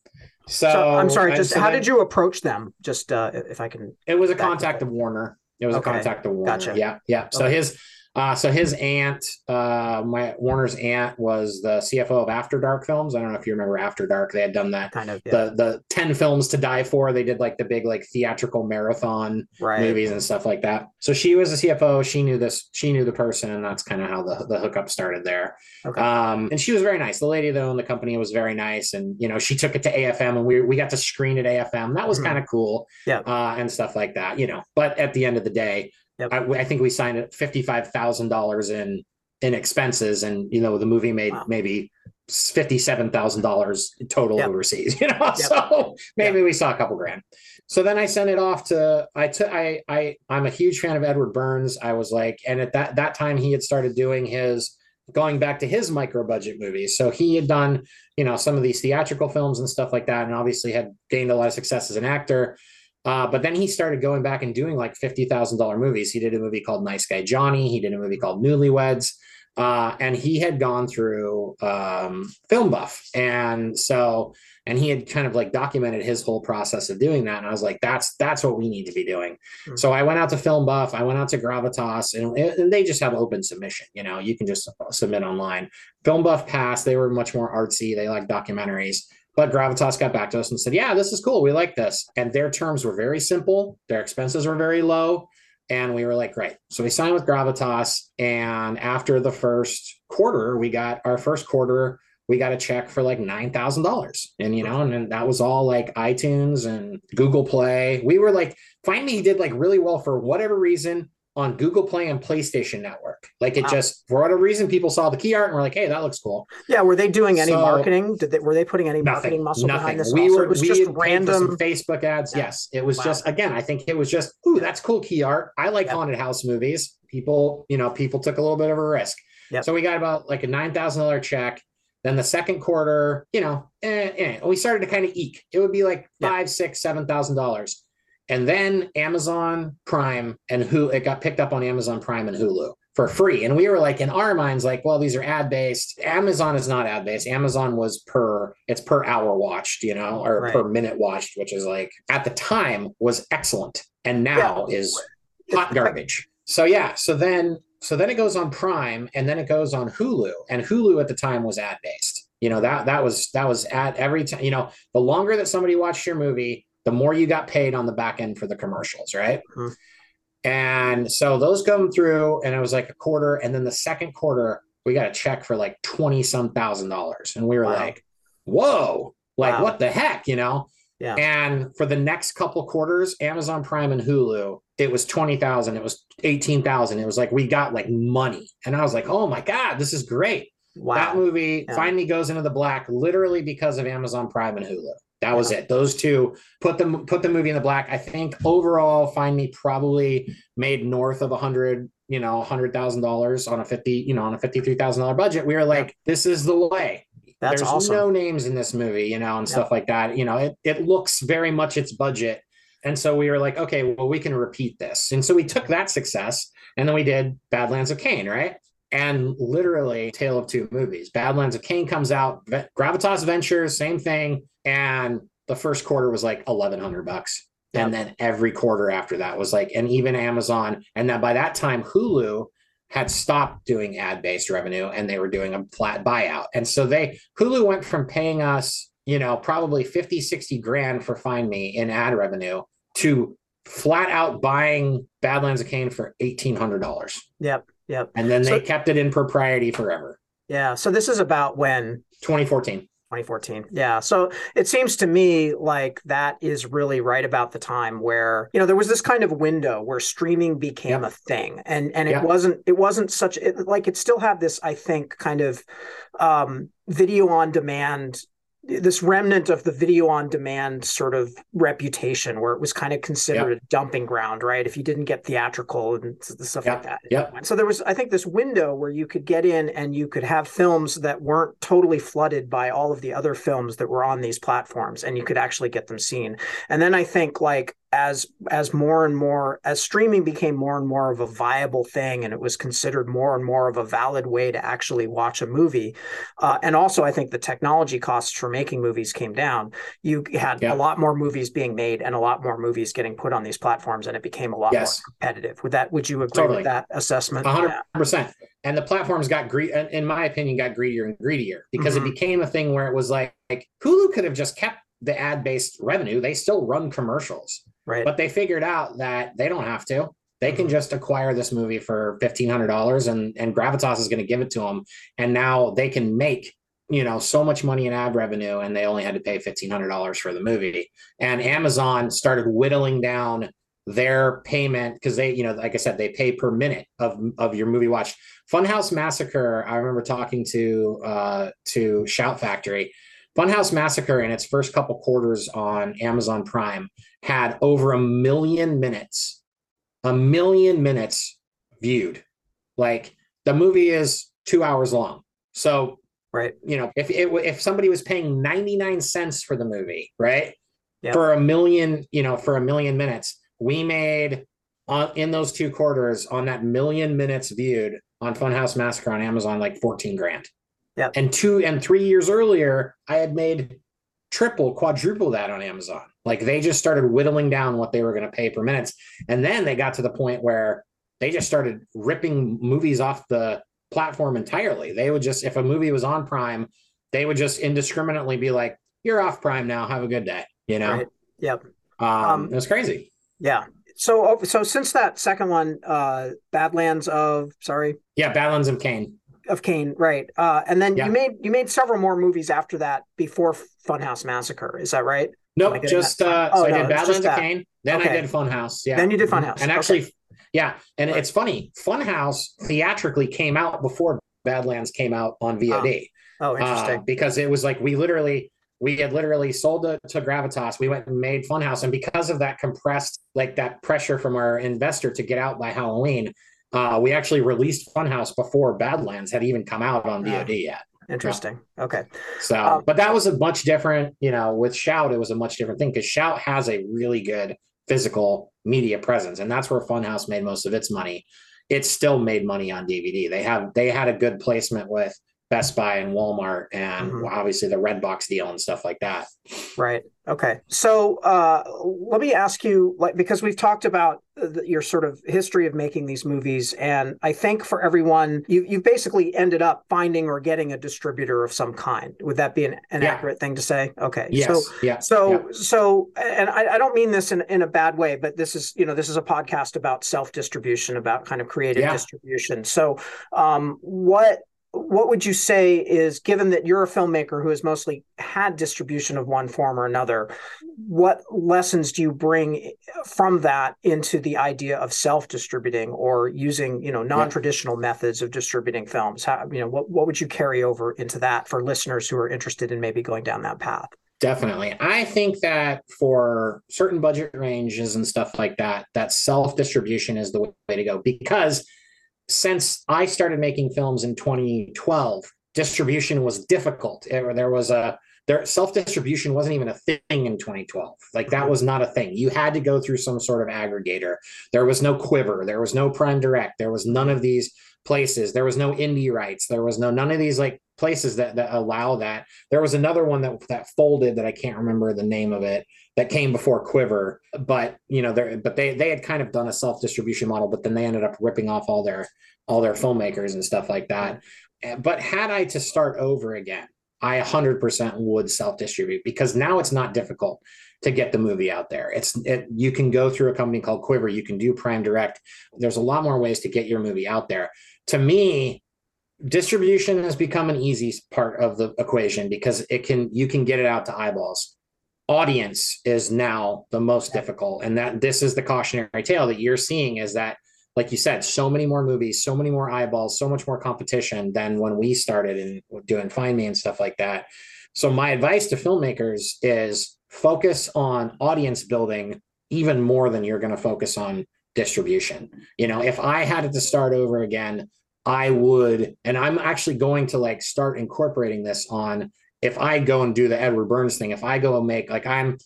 so, So, I'm sorry. Just so how then- did you approach them? Just uh, if I can. It was a contact of Warner. It was Okay. a contact of Warner. Gotcha. Yeah, yeah. So Okay. his, uh, so his aunt, uh, my Warner's aunt was the CFO of After Dark Films. I don't know if you remember After Dark. They had done that. Kind of yeah, The the ten films to die for. They did like the big like theatrical marathon right. movies and stuff like that. So she was the CFO. She knew this. She knew the person, and that's kind of how the the hookup started there. Okay. Um, and she was very nice. The lady that owned the company was very nice, and you know she took it to AFM, and we we got to screen at AFM. That was Mhm. kind of cool, Yeah. uh, and stuff like that. You know, but at the end of the day, Yep. I, I think we signed at fifty five thousand dollars in in expenses, and you know the movie made Wow. maybe fifty seven thousand dollars total Yep. overseas. You know, so maybe we saw a couple grand. So then I sent it off to I took I I I'm a huge fan of Edward Burns. I was like, and at that that time he had started doing his going back to his micro budget movies. So he had done, you know, some of these theatrical films and stuff like that, and obviously had gained a lot of success as an actor. Uh, but then he started going back and doing like fifty thousand dollar movies. He did a movie called Nice Guy Johnny. He did a movie called Newlyweds. Uh, and he had gone through um, Film Buff, and so and he had kind of like documented his whole process of doing that. And I was like, that's that's what we need to be doing. Mhm. So I went out to Film Buff, I went out to Gravitas, and, and they just have open submission. You know, you can just submit online. Film Buff passed; they were much more artsy. They like documentaries. But Gravitas got back to us and said, "Yeah, this is cool. We like this." And their terms were very simple. Their expenses were very low. And we were like, great. So we signed with Gravitas. And after the first quarter, we got our first quarter, we got a check for like $9,000. And, you know, and then that was all like iTunes and Google Play. We were like, finally, Me did like really well for whatever reason on Google Play and PlayStation Network. Like it Wow. just, for whatever reason, people saw the key art and were like, hey, that looks cool. Yeah. Were they doing any So- marketing? Did they were they putting any marketing Nothing. muscle Nothing. behind this? We also? were It was we just random. Facebook ads. Yeah. Yes, it was Wow. just again. I think it was just ooh, that's cool key art. I like Yep. haunted house movies. People, you know, people took a little bit of a risk. Yep. So we got about like a nine thousand dollar check. Then the second quarter, you know, eh, eh, we started to kind of eke. It would be like five, six, seven thousand dollars. And then Amazon Prime and who it got picked up on Amazon Prime and Hulu for free. And we were like, in our minds, like, well, these are ad based. Amazon is not ad based. Amazon was per it's per hour watched, you know, or Right. per minute watched, which is like at the time was excellent, and now is hot garbage. So yeah, so then so then it goes on Prime, and then it goes on Hulu, and Hulu at the time was ad based. You know that that was that was at every time. You know, the longer that somebody watched your movie, the more you got paid on the back end for the commercials, right? Mhm. And so those come through, and it was like a quarter, and then the second quarter we got a check for like twenty some thousand dollars, and we were Wow. like, "Whoa!" Like Wow. what the heck, you know? Yeah. And for the next couple quarters, Amazon Prime and Hulu, it was 20,000, it was 18,000. It was like we got like money. And I was like, "Oh my god, this is great." Wow. That movie Yeah. Me goes into the black literally because of Amazon Prime and Hulu. That was it. Those two put the put the movie in the black. I think overall Find Me probably made north of a hundred, you know, hundred thousand dollars on a fifty, you know, on a fifty three thousand dollar budget. We were like, this is the way. That's There's awesome. no names in this movie, you know, and stuff like that. You know, it it looks very much its budget. And so we were like, okay, well, we can repeat this. And so we took that success and then we did Badlands of Kane, right? And literally, Tale of Two Movies. Badlands of Kane comes out, Gravitas Ventures, same thing. And the first quarter was like 1100 bucks. And then every quarter after that was like, and even Amazon. And then by that time, Hulu had stopped doing ad based revenue and they were doing a flat buyout. And so they, Hulu went from paying us, you know, probably 50, 60 grand for Find Me in ad revenue to flat out buying Badlands of Kane for $1,800. Yep. Yep. And then they So- kept it in propriety forever. Yeah. So this is about when 2014. 2014. Yeah. So it seems to me like that is really right about the time where, you know, there was this kind of window where streaming became Yeah. a thing. And and it Yeah. wasn't it wasn't such it, like it still had this I think kind of um video on demand this remnant of the video on demand sort of reputation where it was kind of considered yep. a dumping ground right if you didn't get theatrical and stuff yep. like that yep. so there was i think this window where you could get in and you could have films that weren't totally flooded by all of the other films that were on these platforms and you could actually get them seen and then i think like as as more and more as streaming became more and more of a viable thing and it was considered more and more of a valid way to actually watch a movie uh, and also i think the technology costs for making movies came down you had yeah. a lot more movies being made and a lot more movies getting put on these platforms and it became a lot yes. more competitive would that would you agree totally. with that assessment 100% yeah. and the platforms got greedy in my opinion got greedier and greedier because mm-hmm. it became a thing where it was like, like hulu could have just kept the ad based revenue they still run commercials Right. But they figured out that they don't have to. They can mm-hmm. just acquire this movie for fifteen hundred dollars, and and Gravitas is going to give it to them, and now they can make you know so much money in ad revenue, and they only had to pay fifteen hundred dollars for the movie. And Amazon started whittling down their payment because they, you know, like I said, they pay per minute of of your movie watch. Funhouse Massacre. I remember talking to uh, to Shout Factory. Funhouse Massacre in its first couple quarters on Amazon Prime had over a million minutes, a million minutes viewed. Like the movie is two hours long. So, right, you know, if it, if somebody was paying 99 cents for the movie, right, yep. for a million, you know, for a million minutes, we made on in those two quarters on that million minutes viewed on Funhouse Massacre on Amazon like 14 grand. Yeah. And two and three years earlier, I had made triple, quadruple that on Amazon. Like they just started whittling down what they were going to pay per minutes. And then they got to the point where they just started ripping movies off the platform entirely. They would just, if a movie was on Prime, they would just indiscriminately be like, you're off Prime now. Have a good day. You know? Right. Yep. Um, um, it was crazy. Yeah. So, oh, so since that second one, uh, Badlands of, sorry. Yeah. Badlands of Kane of Kane, right? Uh, and then yeah. you made you made several more movies after that before Funhouse Massacre. Is that right? Nope, just uh, oh, so no, I did Badlands of Kane, then okay. I did Funhouse. Yeah, then you did Funhouse, and actually, okay. yeah, and right. it's funny. Funhouse theatrically came out before Badlands came out on VOD. Oh, oh interesting. Uh, because it was like we literally we had literally sold it to Gravitas. We went and made Funhouse, and because of that compressed, like that pressure from our investor to get out by Halloween, uh, we actually released Funhouse before Badlands had even come out on VOD yet. Interesting. Okay. So, um, but that was a much different, you know, with Shout, it was a much different thing because Shout has a really good physical media presence, and that's where Funhouse made most of its money. It still made money on DVD. They have they had a good placement with Best Buy and Walmart and mm-hmm. obviously the Redbox deal and stuff like that. Right. Okay. So uh, let me ask you, like, because we've talked about the, your sort of history of making these movies, and I think for everyone, you you basically ended up finding or getting a distributor of some kind. Would that be an, an yeah. accurate thing to say? Okay. Yes. So yeah. So yeah. so, and I, I, don't mean this in in a bad way, but this is you know this is a podcast about self distribution, about kind of creative yeah. distribution. So, um, what what would you say is given that you're a filmmaker who has mostly had distribution of one form or another what lessons do you bring from that into the idea of self-distributing or using you know non-traditional yeah. methods of distributing films? How you know what, what would you carry over into that for listeners who are interested in maybe going down that path? Definitely. I think that for certain budget ranges and stuff like that that self-distribution is the way to go because since I started making films in 2012, distribution was difficult. There was a there self distribution wasn't even a thing in 2012. Like that was not a thing. You had to go through some sort of aggregator. There was no Quiver. There was no Prime Direct. There was none of these places. There was no indie rights. There was no none of these like places that that allow that. There was another one that that folded that I can't remember the name of it that came before Quiver, but you know, they but they they had kind of done a self distribution model, but then they ended up ripping off all their all their filmmakers and stuff like that. Eh, but had I to start over again, I 100% would self distribute because now it's not difficult to get the movie out there. It's it, you can go through a company called Quiver, you can do Prime Direct. There's a lot more ways to get your movie out there. To me, distribution has become an easy part of the equation because it can you can get it out to eyeballs. Audience is now the most difficult and that this is the cautionary tale that you're seeing is that like you said, so many more movies, so many more eyeballs, so much more competition than when we started and doing Find Me and stuff like that. So my advice to filmmakers is focus on audience building even more than you're going to focus on distribution. You know, if I had it to start over again, I would, and I'm actually going to like start incorporating this on if I go and do the Edward Burns thing, if I go and make like I'm,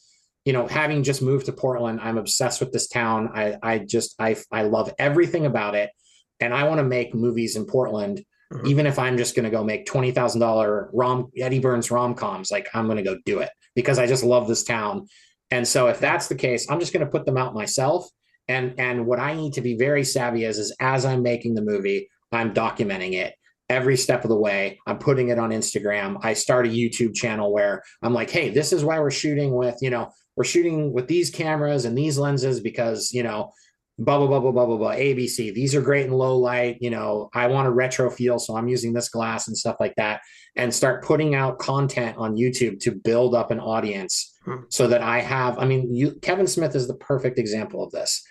you know, having just moved to Portland, I'm obsessed with this town. I I just I I love everything about it. And I want to make movies in Portland, mm-hmm. even if I'm just gonna go make twenty thousand dollar rom Eddie Burns rom coms, like I'm gonna go do it because I just love this town. And so if that's the case, I'm just gonna put them out myself. And and what I need to be very savvy is is as I'm making the movie, I'm documenting it every step of the way. I'm putting it on Instagram. I start a YouTube channel where I'm like, hey, this is why we're shooting with, you know, we're shooting with these cameras and these lenses because, you know, blah, blah, blah, blah, blah, blah, blah, ABC. These are great in low light. You know, I want a retro feel. So I'm using this glass and stuff like that and start putting out content on YouTube to build up an audience hmm. so that I have, I mean, you, Kevin Smith is the perfect example of this.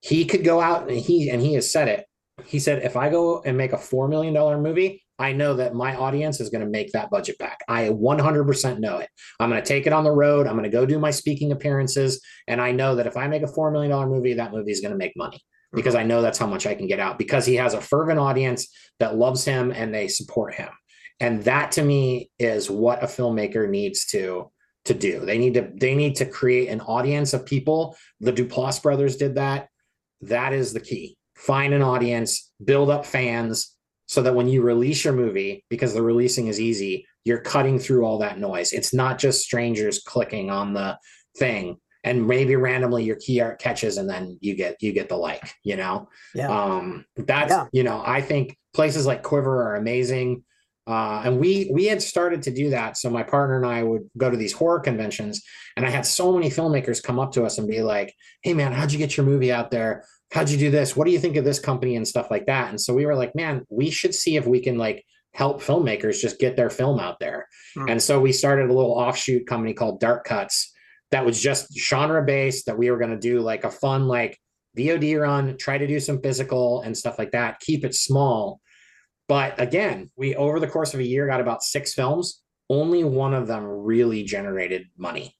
He could go out and he, and he has said it he said, if I go and make a $4 million movie, I know that my audience is going to make that budget back. I 100% know it. I'm going to take it on the road. I'm going to go do my speaking appearances. And I know that if I make a $4 million movie, that movie is going to make money mm-hmm. because I know that's how much I can get out because he has a fervent audience that loves him and they support him. And that to me is what a filmmaker needs to to do. They need to they need to create an audience of people. The Duplass brothers did that. That is the key find an audience, build up fans so that when you release your movie, because the releasing is easy, you're cutting through all that noise. It's not just strangers clicking on the thing and maybe randomly your key art catches and then you get you get the like, you know? Yeah. Um that's yeah. you know, I think places like Quiver are amazing. Uh, and we we had started to do that. So my partner and I would go to these horror conventions, and I had so many filmmakers come up to us and be like, "Hey man, how'd you get your movie out there? How'd you do this? What do you think of this company and stuff like that? And so we were like, man, we should see if we can like help filmmakers just get their film out there. Mm. And so we started a little offshoot company called Dark Cuts that was just genre based that we were going to do like a fun like VOD run, try to do some physical and stuff like that, keep it small. But again, we over the course of a year got about 6 films. Only one of them really generated money.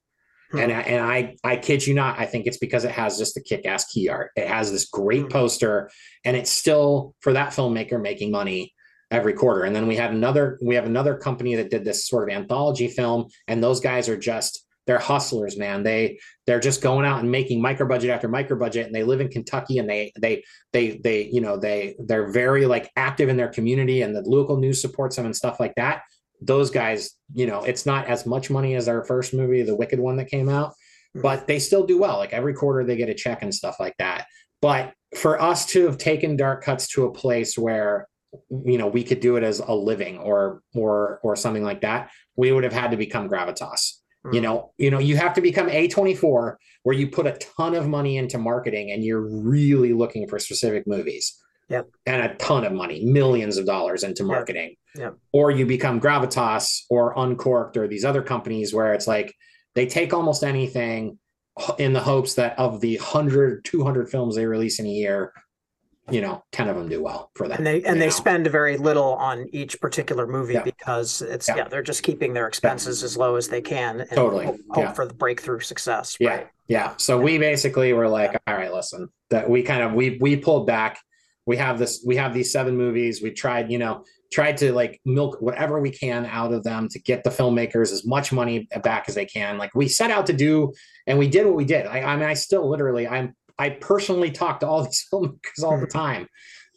Hmm. And, and I, I kid you not, I think it's because it has just the kick ass key art. It has this great hmm. poster and it's still for that filmmaker making money every quarter. And then we had another, we have another company that did this sort of anthology film. And those guys are just, they're hustlers, man. They, they're just going out and making micro budget after micro budget. And they live in Kentucky and they, they, they, they, you know, they, they're very like active in their community and the local news supports them and stuff like that those guys, you know, it's not as much money as our first movie, the Wicked one that came out, hmm. but they still do well. Like every quarter they get a check and stuff like that. But for us to have taken dark cuts to a place where you know we could do it as a living or or or something like that, we would have had to become gravitas. Mm. You know, you know, you have to become A24 where you put a ton of money into marketing and you're really looking for specific movies. Yep. And a ton of money, millions of dollars into marketing. Yep. Or you become Gravitas or Uncorked or these other companies where it's like they take almost anything in the hopes that of the 100, 200 films they release in a year, you know, 10 of them do well for them. And they and they know? spend very little on each particular movie yeah. because it's yeah. yeah. they're just keeping their expenses yeah. as low as they can and totally hope, hope for the breakthrough success. Yeah. Right? Yeah. So we basically were like, all right, listen, that we kind of we we pulled back we have this we have these seven movies. We tried you know tried to like milk whatever we can out of them to get the filmmakers as much money back as they can. Like we set out to do and we did what we did. I, I mean i still literally i'm i personally talk to all these filmmakers all the time.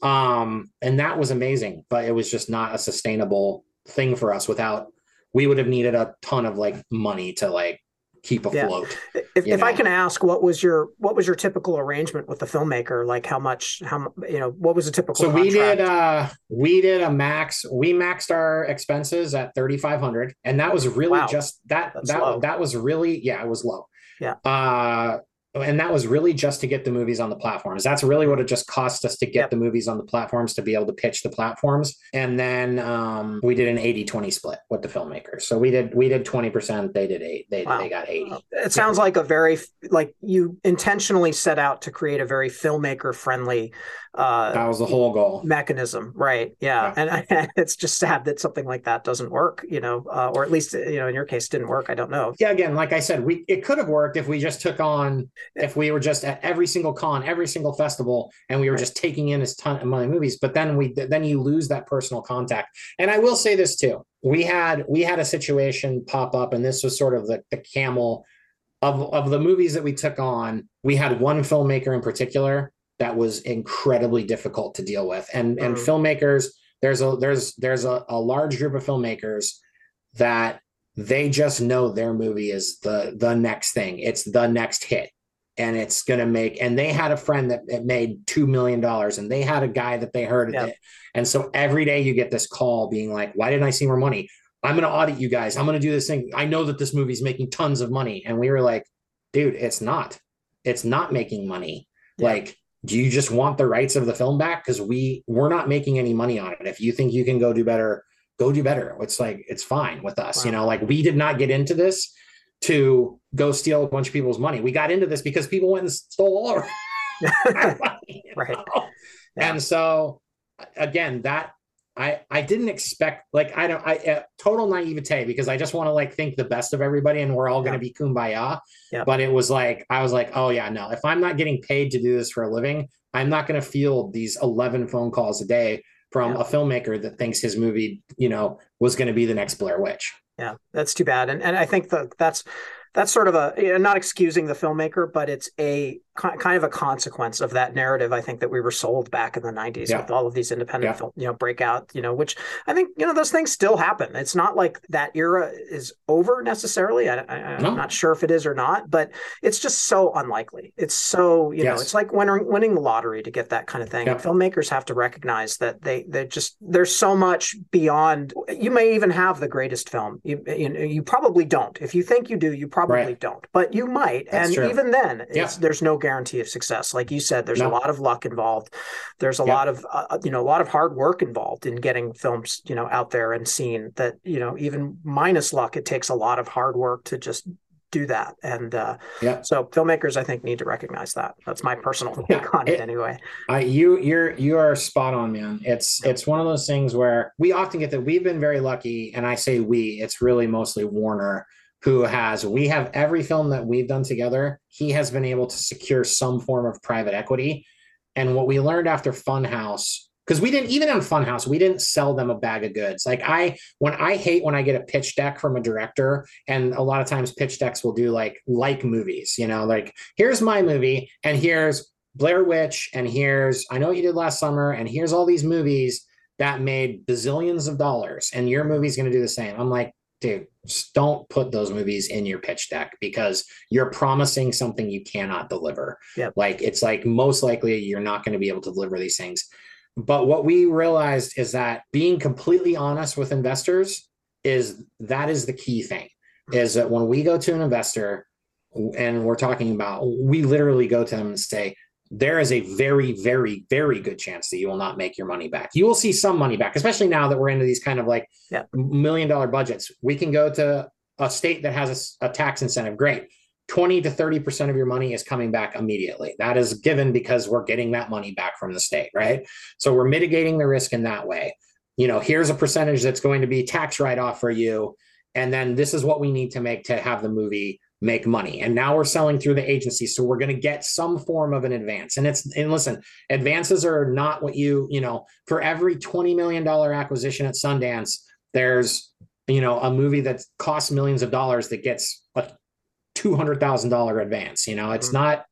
Um and that was amazing but it was just not a sustainable thing for us without we would have needed a ton of like money to like keep afloat. Yeah. If, if I can ask, what was your what was your typical arrangement with the filmmaker? Like how much how you know what was a typical? So contract? we did uh we did a max. We maxed our expenses at thirty five hundred, and that was really wow. just that That's that low. that was really yeah it was low. Yeah. Uh, and that was really just to get the movies on the platforms. That's really what it just cost us to get Yep. the movies on the platforms to be able to pitch the platforms. And then um, we did an 80-20 split with the filmmakers. So we did we did 20%, they did eight, they Wow. they got 80. It sounds like a very like you intentionally set out to create a very filmmaker friendly uh, That was the whole goal. mechanism, right? Yeah, and I, it's just sad that something like that doesn't work, you know, uh, or at least you know in your case didn't work. I don't know. Yeah, again, like I said, we it could have worked if we just took on if we were just at every single con, every single festival, and we were Right. just taking in as ton of money movies. But then we then you lose that personal contact. And I will say this too: we had we had a situation pop up, and this was sort of the the camel of of the movies that we took on. We had one filmmaker in particular that was incredibly difficult to deal with, and and Mhm. filmmakers. There's a there's there's a, a large group of filmmakers that they just know their movie is the the next thing. It's the next hit. And it's going to make and they had a friend that, that made two million dollars and they had a guy that they heard Yeah. it. And so every day you get this call being like why didn't i see more money? I'm going to audit you guys. I'm going to do this thing. I know that this movie's making tons of money. And we were like dude it's not. It's not making money. Yeah. like do you just want the rights of the film back because we we're not making any money on it if you think you can go do better go do better it's like it's fine with us you know like we did not get into this to go steal a bunch of people's money we got into this because people went and stole all our money, Right. know? Yeah. and so again that I I didn't expect like I don't I uh, total naivete because I just want to like think the best of everybody and we're all going to be kumbaya. Yeah. But it was like I was like, oh yeah, no. If I'm not getting paid to do this for a living, I'm not going to field these 11 phone calls a day from Yeah. a filmmaker that thinks his movie, you know, was going to be the next Blair Witch. Yeah, that's too bad. And and I think that that's that's sort of a you know, not excusing the filmmaker, but it's a kind of a consequence of that narrative. I think that we were sold back in the '90s Yeah. with all of these independent, Yeah. film, you know, breakout, you know, which I think you know those things still happen. It's not like that era is over necessarily. I, I, I'm No. not sure if it is or not, but it's just so unlikely. It's so you know, it's like winning winning the lottery to get that kind of thing. Yeah. Filmmakers have to recognize that they they just there's so much beyond. You may even have the greatest film. You you, you probably don't. If you think you do, you probably Right. don't. But you might, That's and true. even then, Yeah. it's, there's no guarantee of success. Like you said, there's a lot of luck involved. There's a Yeah. lot of uh, you know a lot of hard work involved in getting films you know out there and seen. That you know even minus luck, it takes a lot of hard work to just do that. And uh, Yeah. so filmmakers, I think, need to recognize that. That's my personal take Yeah, on it, it- anyway. I you you're you are spot on, man. It's it's one of those things where we often get that we've been very lucky, and I say we, it's really mostly Warner who has we have every film that we've done together, he has been able to secure some form of private equity. And what we learned after Funhouse, because we didn't even on Funhouse, we didn't sell them a bag of goods. Like I when I hate when I get a pitch deck from a director, and a lot of times pitch decks will do like like movies, you know, like here's my movie, and here's Blair Witch, and here's I know what you did last summer, and here's all these movies that made bazillions of dollars, and your movie's going to do the same. I'm like, don't put those movies in your pitch deck because you're promising something you cannot deliver. Yep. Like it's like most likely you're not going to be able to deliver these things. But what we realized is that being completely honest with investors is that is the key thing. Is that when we go to an investor and we're talking about, we literally go to them and say, there is a very, very, very good chance that you will not make your money back. You will see some money back, especially now that we're into these kind of like Yeah. million dollar budgets. We can go to a state that has a tax incentive. Great. 20 to 30% of your money is coming back immediately. That is given because we're getting that money back from the state, right? So we're mitigating the risk in that way. You know, here's a percentage that's going to be tax write off for you. And then this is what we need to make to have the movie make money. And now we're selling through the agency. So we're going to get some form of an advance. And it's, and listen, advances are not what you, you know, for every $20 million acquisition at Sundance, there's, you know, a movie that costs millions of dollars that gets a $200,000 advance. You know, it's Mhm. not,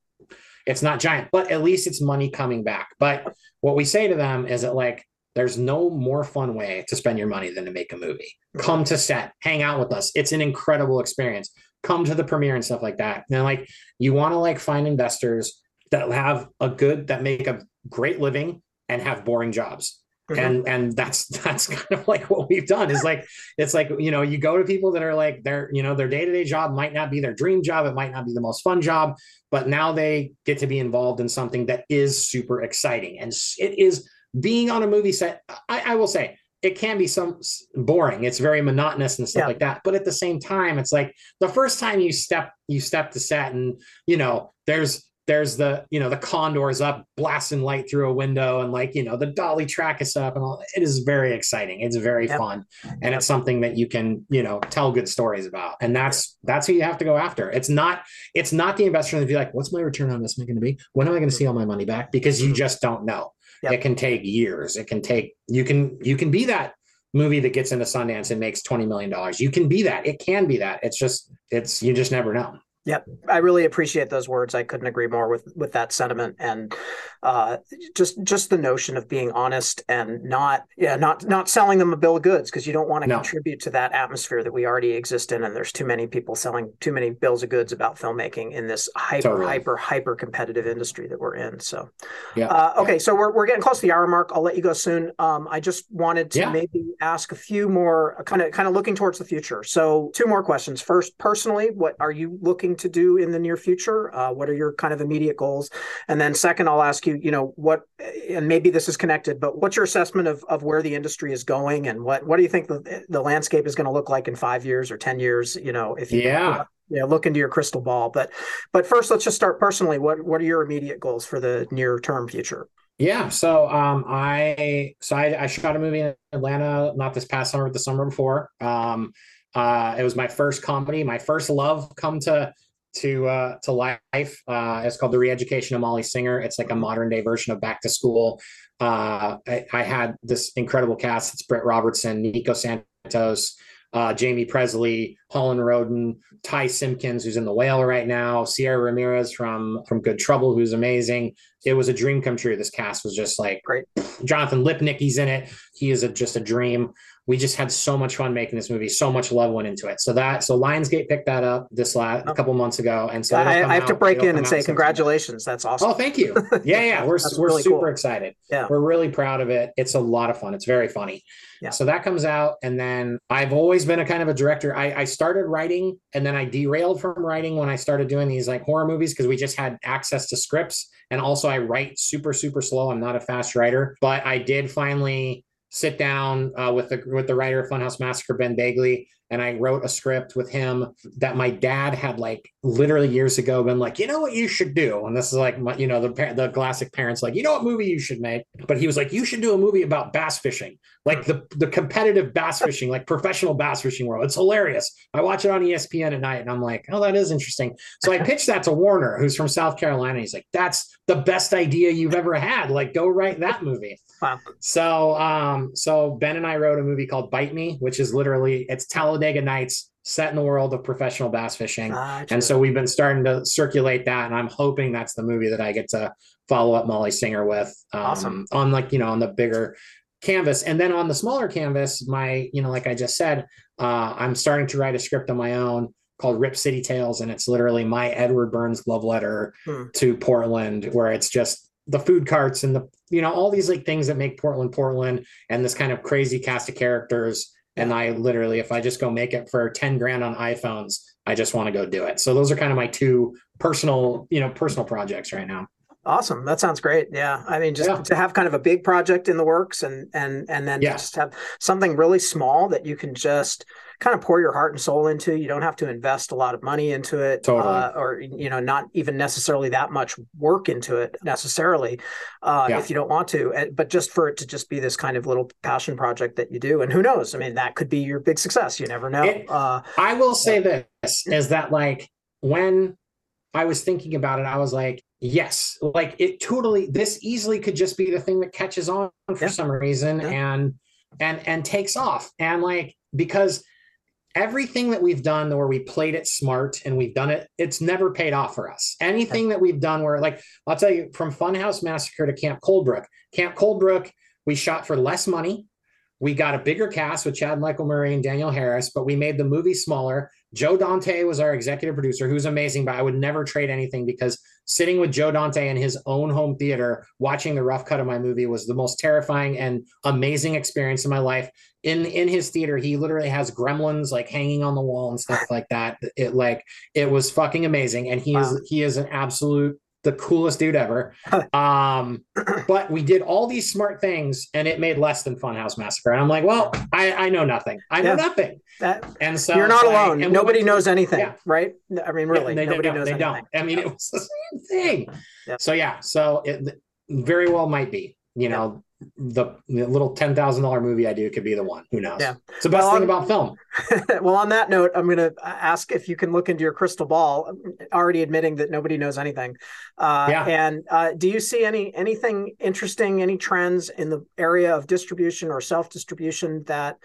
it's not giant, but at least it's money coming back. But what we say to them is that like, there's no more fun way to spend your money than to make a movie. Come to set, hang out with us. It's an incredible experience. Come to the premiere and stuff like that. And like, you want to like find investors that have a good, that make a great living and have boring jobs. Mm-hmm. And and that's that's kind of like what we've done is like it's like you know you go to people that are like their you know their day-to-day job might not be their dream job it might not be the most fun job but now they get to be involved in something that is super exciting and it is being on a movie set I, I will say it can be some boring. It's very monotonous and stuff yeah. like that. But at the same time it's like the first time you step you step to set and you know there's there's the you know the condors up blasting light through a window and like you know the dolly track is up and all it is very exciting. It's very yep. fun. And yep. it's something that you can you know tell good stories about. And that's that's who you have to go after. It's not it's not the investor to be like what's my return on this going to be? When am i going to see all my money back? Because you mm-hmm. just don't know yep. it can take years. It can take you can you can be that movie that gets into sundance and makes 20 million dollars. You can be that. It can be that. It's just it's you just never know Yep, I really appreciate those words. I couldn't agree more with with that sentiment, and uh, just just the notion of being honest and not yeah not not selling them a bill of goods because you don't want to no. contribute to that atmosphere that we already exist in, and there's too many people selling too many bills of goods about filmmaking in this hyper totally. hyper hyper competitive industry that we're in. So, yeah. Uh, okay, yeah. so we're we're getting close to the hour mark. I'll let you go soon. Um, I just wanted to yeah. maybe ask a few more, kind of kind of looking towards the future. So, two more questions. First, personally, what are you looking looking to do in the near future? Uh, what are your kind of immediate goals? And then second, I'll ask you, you know, what, and maybe this is connected, but what's your assessment of, of where the industry is going and what, what do you think the, the landscape is going to look like in five years or 10 years? You know, if you, yeah. You know, look into your crystal ball, but but first, let's just start personally. What what are your immediate goals for the near term future? Yeah, so um, I so I, I, shot a movie in Atlanta, not this past summer, but the summer before. Um, uh, it was my first comedy, my first love come to to uh, to life. Uh, it's called the Reeducation of Molly Singer. It's like a modern day version of Back to School. Uh, I, I, had this incredible cast. It's Britt Robertson, Nico Santos, uh, Jaime Pressly, Holland Roden, Ty Simpkins, who's in The Whale right now, Cierra Ramirez from from Good Trouble, who's amazing. It was a dream come true. This cast was just like great. Jonathan Lipnicki's in it. He is a, just a dream we just had so much fun making this movie. So much love went into it. So that so Lionsgate picked that up this last a oh. couple months ago, and so I, I have out, to break in and say congratulations. That's awesome. Oh, thank you. Yeah, yeah, we're we're really super cool. excited. Yeah, we're really proud of it. It's a lot of fun. It's very funny. Yeah. So that comes out, and then I've always been a kind of a director. I, I started writing, and then I derailed from writing when I started doing these like horror movies because we just had access to scripts, and also I write super super slow. I'm not a fast writer, but I did finally sit down uh, with the with the writer of Funhouse Massacre, Ben Begley, and I wrote a script with him that my dad had like literally years ago been like, you know what you should do, and this is like my, you know the the classic parents like, you know what movie you should make, but he was like, you should do a movie about bass fishing, like the the competitive bass fishing, like professional bass fishing world. It's hilarious. I watch it on ESPN at night, and I'm like, oh, that is interesting. So I pitched that to Warner, who's from South Carolina. He's like, that's the best idea you've ever had. Like, go write that movie. Wow. So, um, so Ben and I wrote a movie called Bite Me, which is literally it's Talladega Nights set in the world of professional bass fishing. Gotcha. And so we've been starting to circulate that, and I'm hoping that's the movie that I get to follow up Molly Singer with. Um, awesome. On like you know on the bigger canvas, and then on the smaller canvas, my you know like I just said, uh, I'm starting to write a script on my own called Rip City Tales, and it's literally my Edward Burns love letter hmm. to Portland, where it's just the food carts and the you know all these like things that make Portland Portland and this kind of crazy cast of characters. And I literally, if I just go make it for 10 grand on iPhones, I just want to go do it. So those are kind of my two personal, you know, personal projects right now. Awesome. That sounds great. Yeah. I mean, just yeah. to have kind of a big project in the works and and and then yeah. just have something really small that you can just kind of pour your heart and soul into. You don't have to invest a lot of money into it, totally. uh, or you know, not even necessarily that much work into it necessarily, uh, yeah. if you don't want to. But just for it to just be this kind of little passion project that you do, and who knows? I mean, that could be your big success. You never know. It, uh, I will say this: is that like when I was thinking about it, I was like, yes, like it totally. This easily could just be the thing that catches on for yeah. some reason yeah. and and and takes off, and like because everything that we've done where we played it smart and we've done it, it's never paid off for us. Anything that we've done where, like, I'll tell you, from Funhouse Massacre to Camp Cold Brook, Camp Cold Brook, we shot for less money. We got a bigger cast with Chad Michael Murray and Danielle Harris, but we made the movie smaller. Joe Dante was our executive producer, who's amazing, but I would never trade anything because sitting with Joe Dante in his own home theater, watching the rough cut of my movie was the most terrifying and amazing experience in my life. In in his theater, he literally has gremlins like hanging on the wall and stuff like that. It like it was fucking amazing. And he wow. is he is an absolute the coolest dude ever. um, but we did all these smart things and it made less than Funhouse Massacre. And I'm like, well, I, I know nothing. I know nothing. That, and so you're not alone. nobody we knows anything, yeah. right? I mean, really, yeah, they, nobody they knows they anything. Don't. I mean, it was the same thing. So yeah, so it very well might be, you know, the, the little ten thousand dollar movie I do could be the one. Who knows? Yeah, it's the best well, thing about film. well, on that note, I'm going to ask if you can look into your crystal ball. Already admitting that nobody knows anything. Uh, yeah. And uh, do you see any anything interesting? Any trends in the area of distribution or self distribution that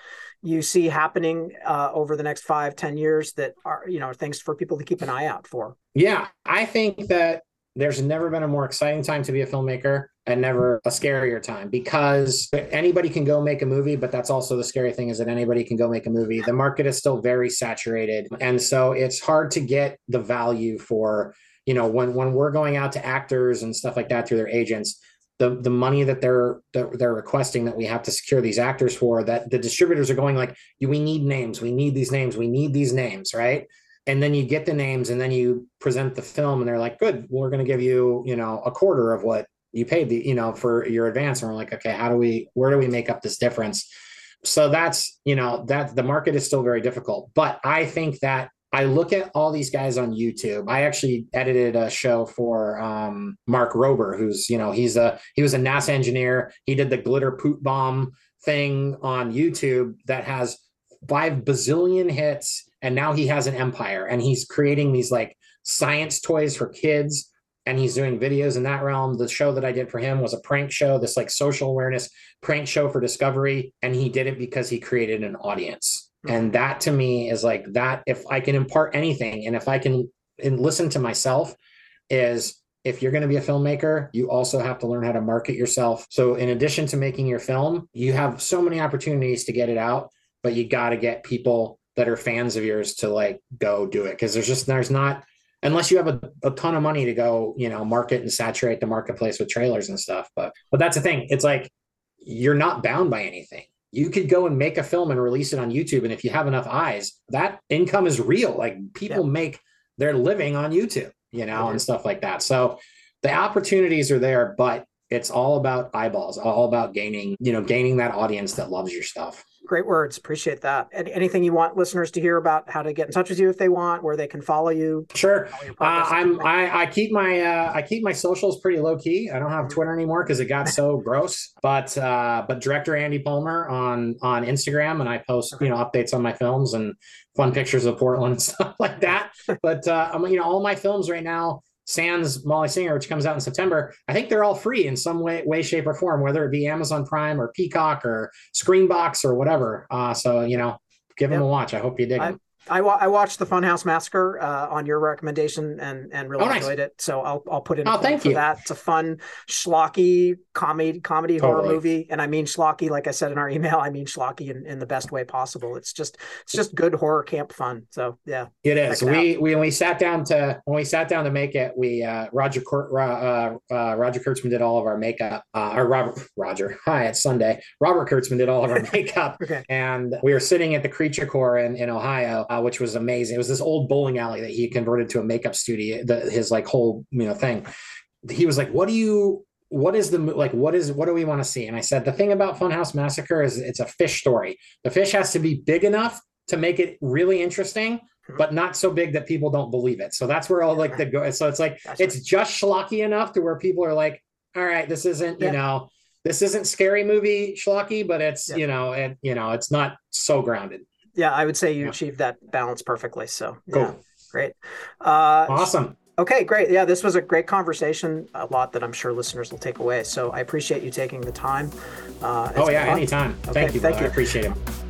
you see happening uh, over the next five, ten years that are you know things for people to keep an eye out for? Yeah, I think that there's never been a more exciting time to be a filmmaker and never a scarier time because anybody can go make a movie but that's also the scary thing is that anybody can go make a movie. The market is still very saturated. And so it's hard to get the value for you know when when we're going out to actors and stuff like that through their agents the the money that they're that they're requesting that we have to secure these actors for that the distributors are going like we need names. We need these names. We need these names right and then you get the names and then you present the film and they're like good we're going to give you you know a quarter of what you paid the you know for your advance and we're like okay how do we where do we make up this difference so that's you know that the market is still very difficult but i think that I look at all these guys on YouTube. I actually edited a show for um, Mark Rober, who's you know he's a he was a NASA engineer. He did the glitter poop bomb thing on YouTube that has five bazillion hits and now he has an empire and he's creating these like science toys for kids and he's doing videos in that realm the show that i did for him was a prank show this like social awareness prank show for discovery and he did it because he created an audience mm-hmm. and that to me is like that if i can impart anything and if i can and listen to myself is if you're going to be a filmmaker, you also have to learn how to market yourself. So, in addition to making your film, you have so many opportunities to get it out, but you got to get people that are fans of yours to like go do it? Because there's just there's not unless you have a, a ton of money to go you know market and saturate the marketplace with trailers and stuff but but that's the thing. It's like you're not bound by anything. You could go and make a film and release it on youtube and if you have enough eyes that income is real. Like people yeah. make their living on youtube you know mm-hmm. and stuff like that. So the opportunities are there but it's all about eyeballs all about gaining you know gaining that audience that loves your stuff Great words. Appreciate that. And anything you want listeners to hear about how to get in touch with you if they want, where they can follow you? Sure. Uh, I'm I, I keep my uh, I keep my socials pretty low key. I don't have mm-hmm. Twitter anymore because it got so gross. But uh, but director Andy Palmer on on Instagram, and I post you know updates on my films and fun pictures of Portland and stuff like that. But uh, you know all my films right now Sans Molly Singer, which comes out in September, I think they're all free in some way, way, shape, or form, whether it be Amazon Prime or Peacock or Screambox or whatever. Uh, so you know, give yep. them a watch. I hope you dig I. I, wa- I watched the Funhouse Massacre uh, on your recommendation and and really oh, nice. enjoyed it. So I'll I'll put in oh, thank for you. that. It's a fun schlocky comedy comedy totally. horror movie, and I mean schlocky like I said in our email. I mean schlocky in, in the best way possible. It's just it's just good horror camp fun. So yeah, it is. It we we when we sat down to when we sat down to make it, we uh, Roger uh, uh, Roger Kurtzman did all of our makeup. Uh, or Robert Roger. Hi, it's Sunday. Robert Kurtzman did all of our makeup, okay. and we were sitting at the Creature Corps in in Ohio uh, which was amazing. It was this old bowling alley that he converted to a makeup studio. The, his like whole you know thing. He was like, "What do you? What is the like? What is what do we want to see?" And I said, "The thing about Funhouse Massacre is it's a fish story. The fish has to be big enough to make it really interesting." But not so big that people don't believe it. So that's where all like the go. So it's like that's it's right. just schlocky enough to where people are like, "All right, this isn't yeah. you know, this isn't scary movie schlocky, but it's yeah. you know, and you know, it's not so grounded." Yeah, I would say you yeah. achieved that balance perfectly. So cool. yeah, great. Uh, awesome. Okay, great. Yeah, this was a great conversation. A lot that I'm sure listeners will take away. So I appreciate you taking the time. Uh, oh yeah, anytime. Okay, thank you. Thank you. I appreciate it.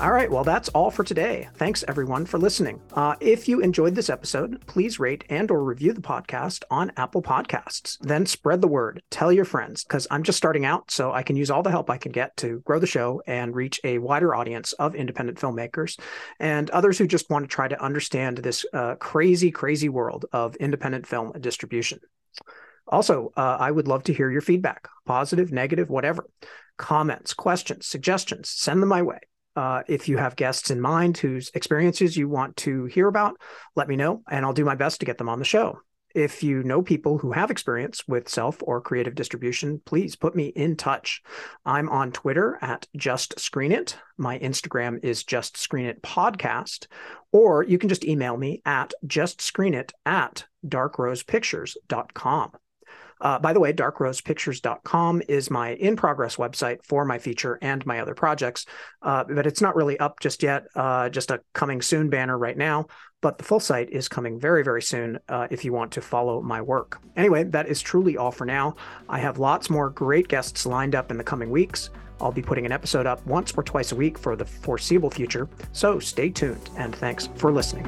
All right. Well, that's all for today. Thanks everyone for listening. Uh, if you enjoyed this episode, please rate and or review the podcast on Apple Podcasts. Then spread the word. Tell your friends because I'm just starting out, so I can use all the help I can get to grow the show and reach a wider audience of independent filmmakers and others who just want to try to understand this uh, crazy, crazy world of independent film distribution. Also, uh, I would love to hear your feedback, positive, negative, whatever. Comments, questions, suggestions, send them my way. Uh, if you have guests in mind whose experiences you want to hear about, let me know and I'll do my best to get them on the show. If you know people who have experience with self or creative distribution, please put me in touch. I'm on Twitter at Just Screen It. My Instagram is Just Screen It Podcast, or you can just email me at justscreenit at darkrosepictures.com. Uh, by the way, darkrosepictures.com is my in progress website for my feature and my other projects, uh, but it's not really up just yet, uh, just a coming soon banner right now. But the full site is coming very, very soon uh, if you want to follow my work. Anyway, that is truly all for now. I have lots more great guests lined up in the coming weeks. I'll be putting an episode up once or twice a week for the foreseeable future, so stay tuned and thanks for listening.